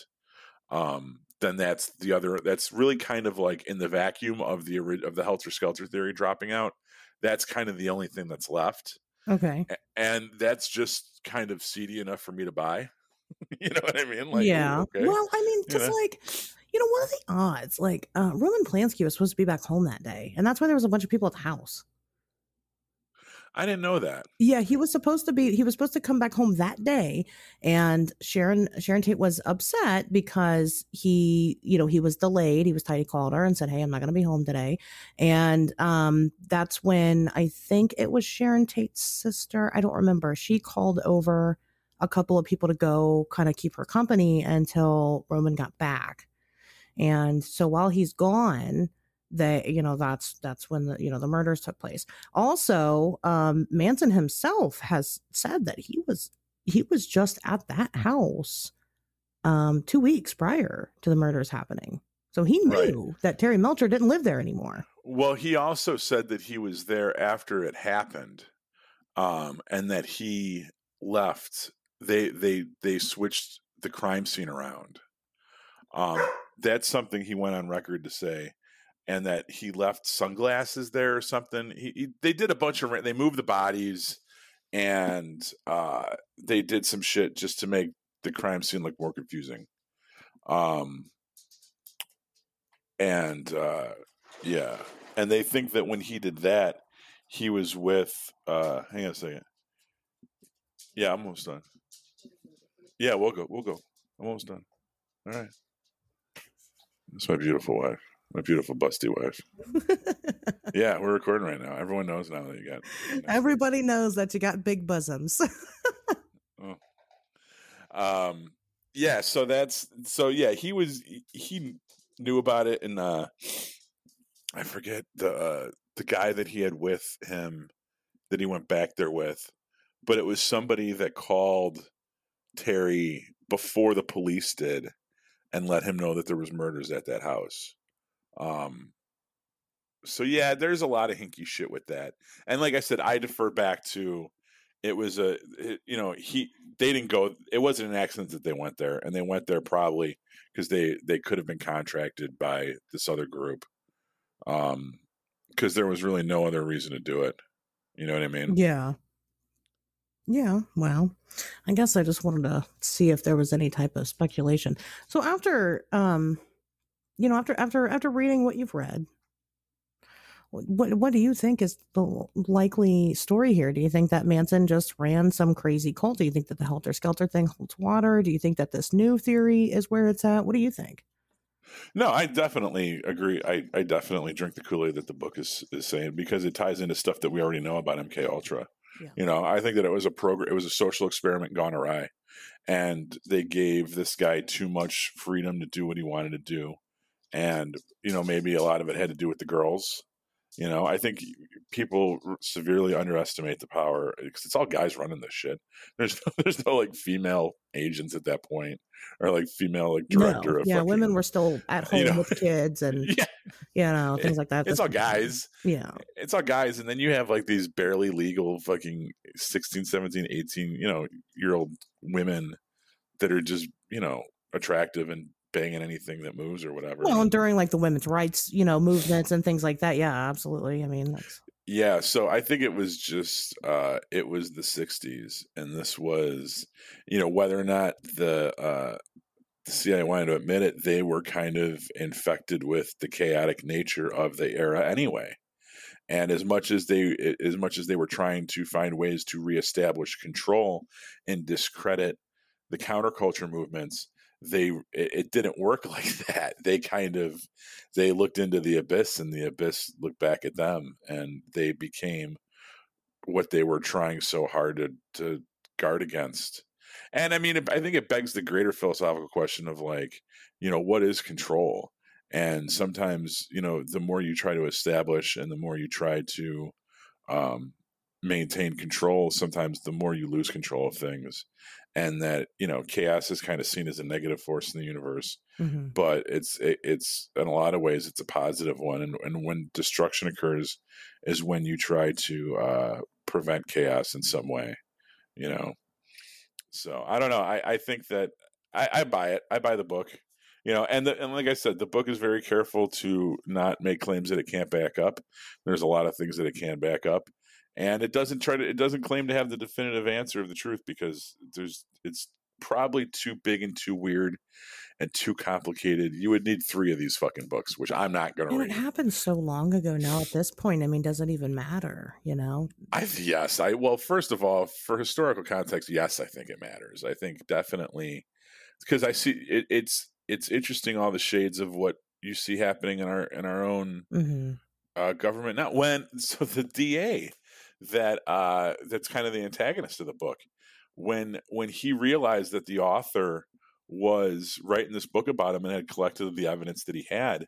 um, then that's the other. That's really kind of like in the vacuum of the of the helter skelter theory dropping out. That's kind of the only thing that's left, Okay. And that's just kind of seedy enough for me to buy. you know what I mean? Like, yeah. okay. Well, I mean, You know? like, you know, what are the odds? Like, uh, Roman Polanski was supposed to be back home that day, and that's why there was a bunch of people at the house. I didn't know that. Yeah, he was supposed to be. He was supposed to come back home that day, and Sharon Sharon Tate was upset because he, you know, he was delayed. He was tight. He called her and said, "Hey, I'm not going to be home today," and um, that's when I think it was Sharon Tate's sister. I don't remember. She called over a couple of people to go kind of keep her company until Roman got back, and so while he's gone they you know that's that's when the you know the murders took place also um manson himself has said that he was he was just at that house um two weeks prior to the murders happening so he Right. knew that terry melcher didn't live there anymore Well, he also said that he was there after it happened, um, and that he left. They they they switched the crime scene around. Um, that's something he went on record to say, and that he left sunglasses there or something. He, he they did a bunch of they moved the bodies and uh, they did some shit just to make the crime scene look more confusing. Um, and uh, yeah, and they think that when he did that, he was with. Uh, hang on a second. Yeah, I'm almost done. Yeah, we'll go. We'll go. I'm almost done. All right. That's my beautiful wife. My beautiful busty wife. yeah, we're recording right now. Everyone knows now that you got. Everybody knows that you got big bosoms. oh. Um. Yeah. So that's so. Yeah, he was. He knew about it, and uh, I forget the uh, the guy that he had with him that he went back there with, but it was somebody that called Terry before the police did and let him know that there was murders at that house. Um, so yeah, there's a lot of hinky shit with that. And like I said, I defer back to it was a it, you know he they didn't go it wasn't an accident that they went there and they went there probably because they they could have been contracted by this other group um because there was really no other reason to do it you know what i mean yeah yeah well i guess i just wanted to see if there was any type of speculation so after um you know, after after after reading what you've read, what what do you think is the likely story here? Do you think that Manson just ran some crazy cult? Do you think that the Helter Skelter thing holds water? Do you think that this new theory is where it's at? What do you think? No, I definitely agree. I, I definitely drink the Kool Aid that the book is, is saying because it ties into stuff that we already know about MK Ultra. Yeah. You know, I think that it was a program, it was a social experiment gone awry, and they gave this guy too much freedom to do what he wanted to do and you know maybe a lot of it had to do with the girls you know i think people severely underestimate the power eh, because it's all guys running this shit. There's no, there's no like female agents at that point or like female like director no. yeah fucking, women were still at home you know, with kids and yeah. you know things like that. It's all guys. Yeah. It's all guys and then you have like these barely legal fucking 16 17 18 you know year old women that are just you know attractive and banging anything that moves or whatever. Well, and during like the women's rights, you know, movements and things like that. Yeah, absolutely. I mean, that's... yeah. So I think it was just uh, it was the '60s, and this was, you know, whether or not the uh, the CIA wanted to admit it, they were kind of infected with the chaotic nature of the era anyway. And as much as they, as much as they were trying to find ways to reestablish control and discredit the counterculture movements, they it, it, didn't work like that. They kind of they looked into the abyss and the abyss looked back at them and they became what they were trying so hard to, to guard against. And i mean i think it begs the greater philosophical question of like you know what is control? And sometimes you know the more you try to establish and the more you try to um, maintain control sometimes the more you lose control of things and that you know chaos is kind of seen as a negative force in the universe mm-hmm. but it's it, it's in a lot of ways it's a positive one and, and when destruction occurs is when you try to uh, prevent chaos in some way you know so i don't know i, I think that I, I buy it i buy the book you know and the, and like i said the book is very careful to not make claims that it can't back up there's a lot of things that it can back up and it doesn't try to it doesn't claim to have the definitive answer of the truth because there's it's probably too big and too weird and too complicated. You would need three of these fucking books, which I'm not going to read. It happened so long ago now. At this point, I mean, does it even matter? You know? I yes. I well, first of all, for historical context, yes, I think it matters. I think definitely because I see it, it's it's interesting all the shades of what you see happening in our in our own mm-hmm. uh, government. Not when so the DA that uh, that's kind of the antagonist of the book. When when he realized that the author was writing this book about him and had collected the evidence that he had,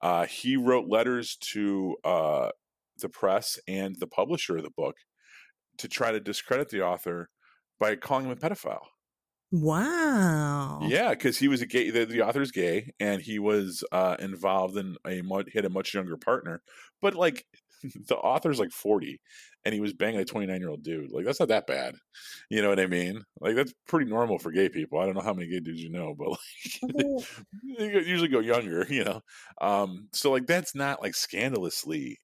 uh, he wrote letters to uh, the press and the publisher of the book to try to discredit the author by calling him a pedophile. Wow. Yeah, because he was a gay. The, the author's gay, and he was uh, involved in a he had a much younger partner. But like the author's like 40 and he was banging a 29 year old dude. Like that's not that bad. You know what I mean? Like that's pretty normal for gay people. I don't know how many gay dudes you know, but like they usually go younger, you know. Um so like that's not like scandalously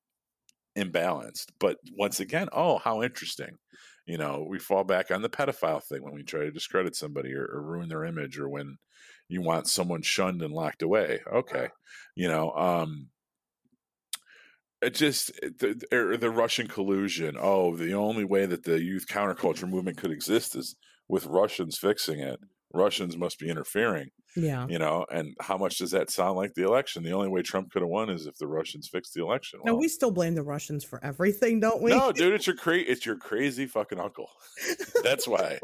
imbalanced. But once again, oh, how interesting. You know, we fall back on the pedophile thing when we try to discredit somebody or, or ruin their image or when you want someone shunned and locked away. Okay. You know, um it just the, er, the Russian collusion. Oh, the only way that the youth counterculture movement could exist is with Russians fixing it. Russians must be interfering. Yeah. You know, and how much does that sound like the election? The only way Trump could have won is if the Russians fixed the election. Well, we still blame the Russians for everything, don't we? No, dude, it's your cra- it's your crazy fucking uncle. That's why.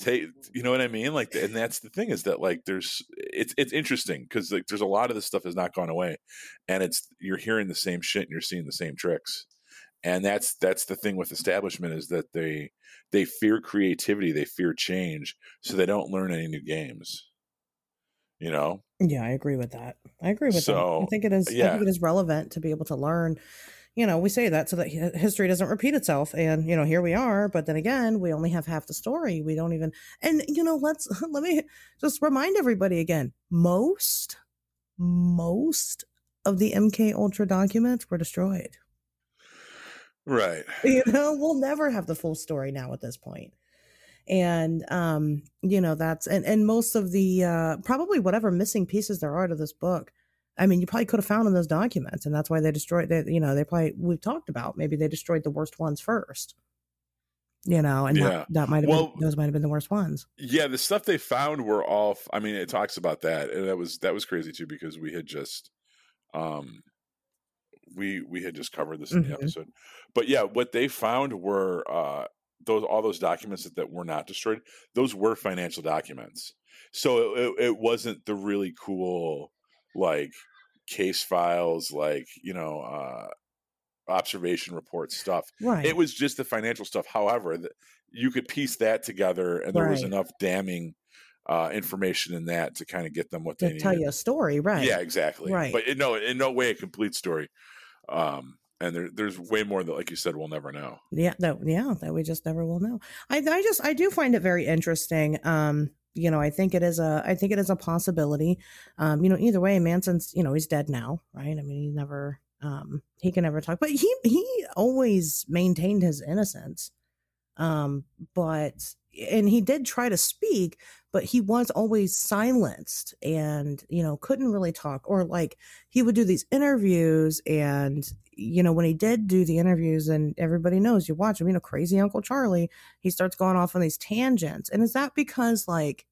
Take, you know what I mean? Like, and that's the thing is that like there's it's it's interesting because like there's a lot of this stuff has not gone away, and it's you're hearing the same shit and you're seeing the same tricks, and that's that's the thing with establishment is that they they fear creativity, they fear change, so they don't learn any new games. You know? Yeah, I agree with that. I agree with so, that. I think it is. Yeah. I think it is relevant to be able to learn. You know, we say that so that history doesn't repeat itself, and you know, here we are. But then again, we only have half the story. We don't even. And you know, let's let me just remind everybody again. Most, most of the MK Ultra documents were destroyed. Right. You know, we'll never have the full story now at this point. And um, you know, that's and and most of the uh probably whatever missing pieces there are to this book. I mean, you probably could have found in those documents, and that's why they destroyed. They, you know, they probably we've talked about maybe they destroyed the worst ones first. You know, and yeah. that, that might have well, been those might have been the worst ones. Yeah, the stuff they found were all. I mean, it talks about that, and that was that was crazy too because we had just um we we had just covered this in mm-hmm. the episode. But yeah, what they found were uh, those all those documents that, that, were not destroyed. Those were financial documents. So it, it wasn't the really cool like case files, like you know, uh, observation report stuff. Right. It was just the financial stuff. However, the, you could piece that together, and there right. was enough damning uh, information in that to kind of get them what to they tell you a story, right? Yeah, exactly. Right. But no, in no way a complete story. Um, and there, there's way more that, like you said, we'll never know. Yeah, that yeah, that we just never will know. I, I just I do find it very interesting. Um, you know, I think it is a I think it is a possibility. Um, you know, either way, Manson's you know he's dead now, right? I mean, he never um he can never talk, but he he always maintained his innocence. Um, but and he did try to speak, but he was always silenced and, you know, couldn't really talk. Or like he would do these interviews and, you know, when he did do the interviews and everybody knows you watch him, you know, crazy Uncle Charlie, he starts going off on these tangents. And is that because like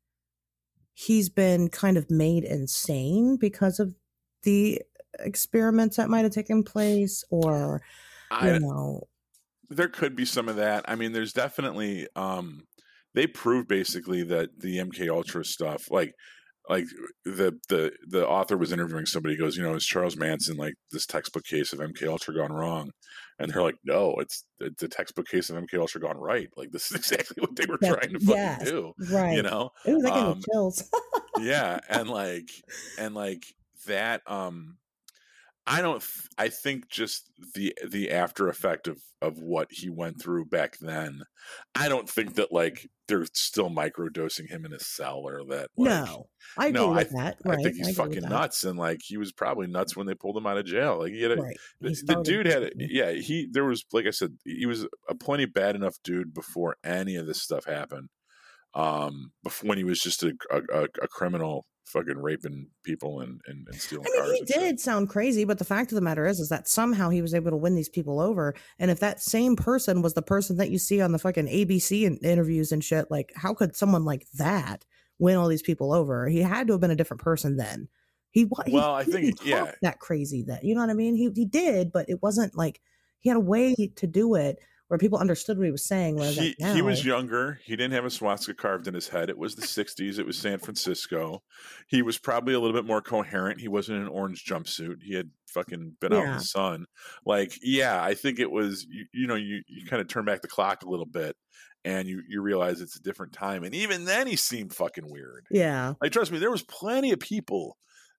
he's been kind of made insane because of the experiments that might have taken place or, you I, know, there could be some of that. I mean, there's definitely, um, they proved basically that the MK Ultra stuff, like like the the the author was interviewing somebody goes you know is charles manson like this textbook case of mk ultra gone wrong? And they're like no it's the textbook case of mk ultra gone right. Like this is exactly what they were trying to fucking yes, do right. you know? Ooh, that um, chills. yeah and like and like that um I don't. I think just the the after effect of of what he went through back then. I don't think that like they're still microdosing him in a cell or that. Like, no, I agree no, with I, that. Right. I think he's I fucking nuts, and like he was probably nuts when they pulled him out of jail. Like he had a, right. the, the, dude had a, yeah. He there was like I said, he was a plenty bad enough dude before any of this stuff happened. Um, before when he was just a, a, a criminal fucking raping people and, and, and stealing I mean, cars. He did shit. sound crazy, but the fact of the matter is, is that somehow he was able to win these people over. And if that same person was the person that you see on the fucking ABC interviews and shit, like how could someone like that win all these people over? He had to have been a different person then. He, he well, I think yeah, that crazy then. You know what I mean? He he did, but it wasn't like he had a way to do it where people understood what he was saying. He, like, he was younger. He didn't have a swastika carved in his head. It was the 60s. It was San Francisco. He was probably a little bit more coherent. He wasn't in an orange jumpsuit. He had fucking been yeah. out in the sun. Like, yeah, I think it was, you, you know, you, you kind of turn back the clock a little bit and you, you realize it's a different time. And even then he seemed fucking weird. Yeah. Like, trust me, there was plenty of people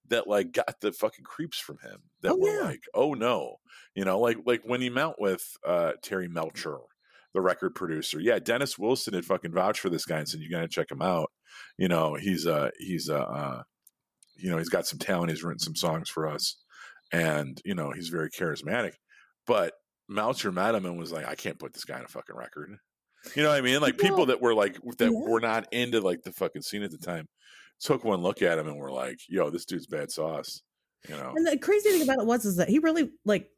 that like got the fucking creeps from him that Oh, were yeah. like, oh no, you know, like like when he met with uh, Terry Melcher, the record producer. Yeah, Dennis Wilson had fucking vouched for this guy and said you got to check him out. You know, he's uh he's uh, uh you know he's got some talent. He's written some songs for us, and you know he's very charismatic. But Melcher met him and was like, I can't put this guy on a fucking record. You know what I mean? Like people that were like that yeah. were not into like the fucking scene at the time took one look at him and were like, "Yo, this dude's bad sauce." You know? And the crazy thing about it was is that he really like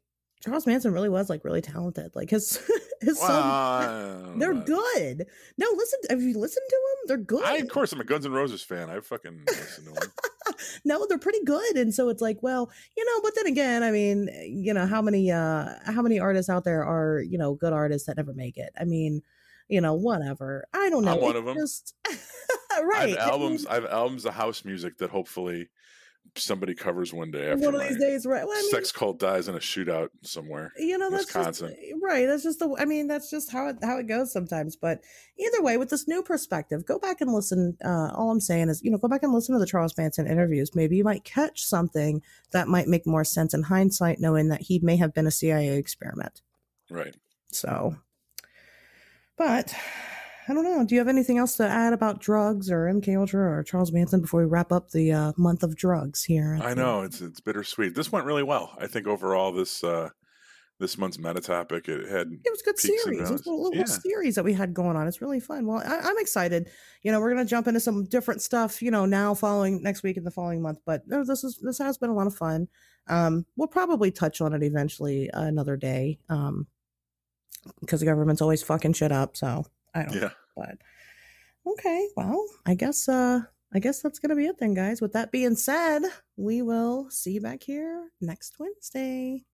Charles Manson really was like really talented. Like his his Well, songs, they're know. good. No, listen, have you listened to them? They're good. I, of course, I'm a Guns N' Roses fan. I fucking listen to him. no, they're pretty good. And so it's like, well, you know, but then again, I mean, you know, how many uh how many artists out there are, you know, good artists that never make it? I mean, you know, whatever. I don't know. I'm one It's of 'em. Just I right. have albums. I have albums of house music that hopefully somebody covers one day after one of these days, right? Well, I mean, sex cult dies in a shootout somewhere. you know that's Wisconsin. just right that's just the i mean that's just how it how it goes sometimes but either way with this new perspective go back and listen uh all i'm saying is you know go back and listen to the charles manson interviews maybe you might catch something that might make more sense in hindsight knowing that he may have been a cia experiment Right. so but i don't know do you have anything else to add about drugs or mk ultra or charles manson before we wrap up the uh, month of drugs here at I know it's it's bittersweet. This went really well. I think overall this uh this month's meta topic it had it was a good series. It was a little, little Yeah. series that we had going on. It's really fun. Well, I, I'm excited. You know, we're gonna jump into some different stuff. You know, now following next week and the following month. But no, this is this has been a lot of fun. Um, we'll probably touch on it eventually uh, another day. Um, because the government's always fucking shit up. So I don't. know. yeah. But okay, well, I guess uh, I guess that's gonna be it then, guys. With that being said, we will see you back here next Wednesday.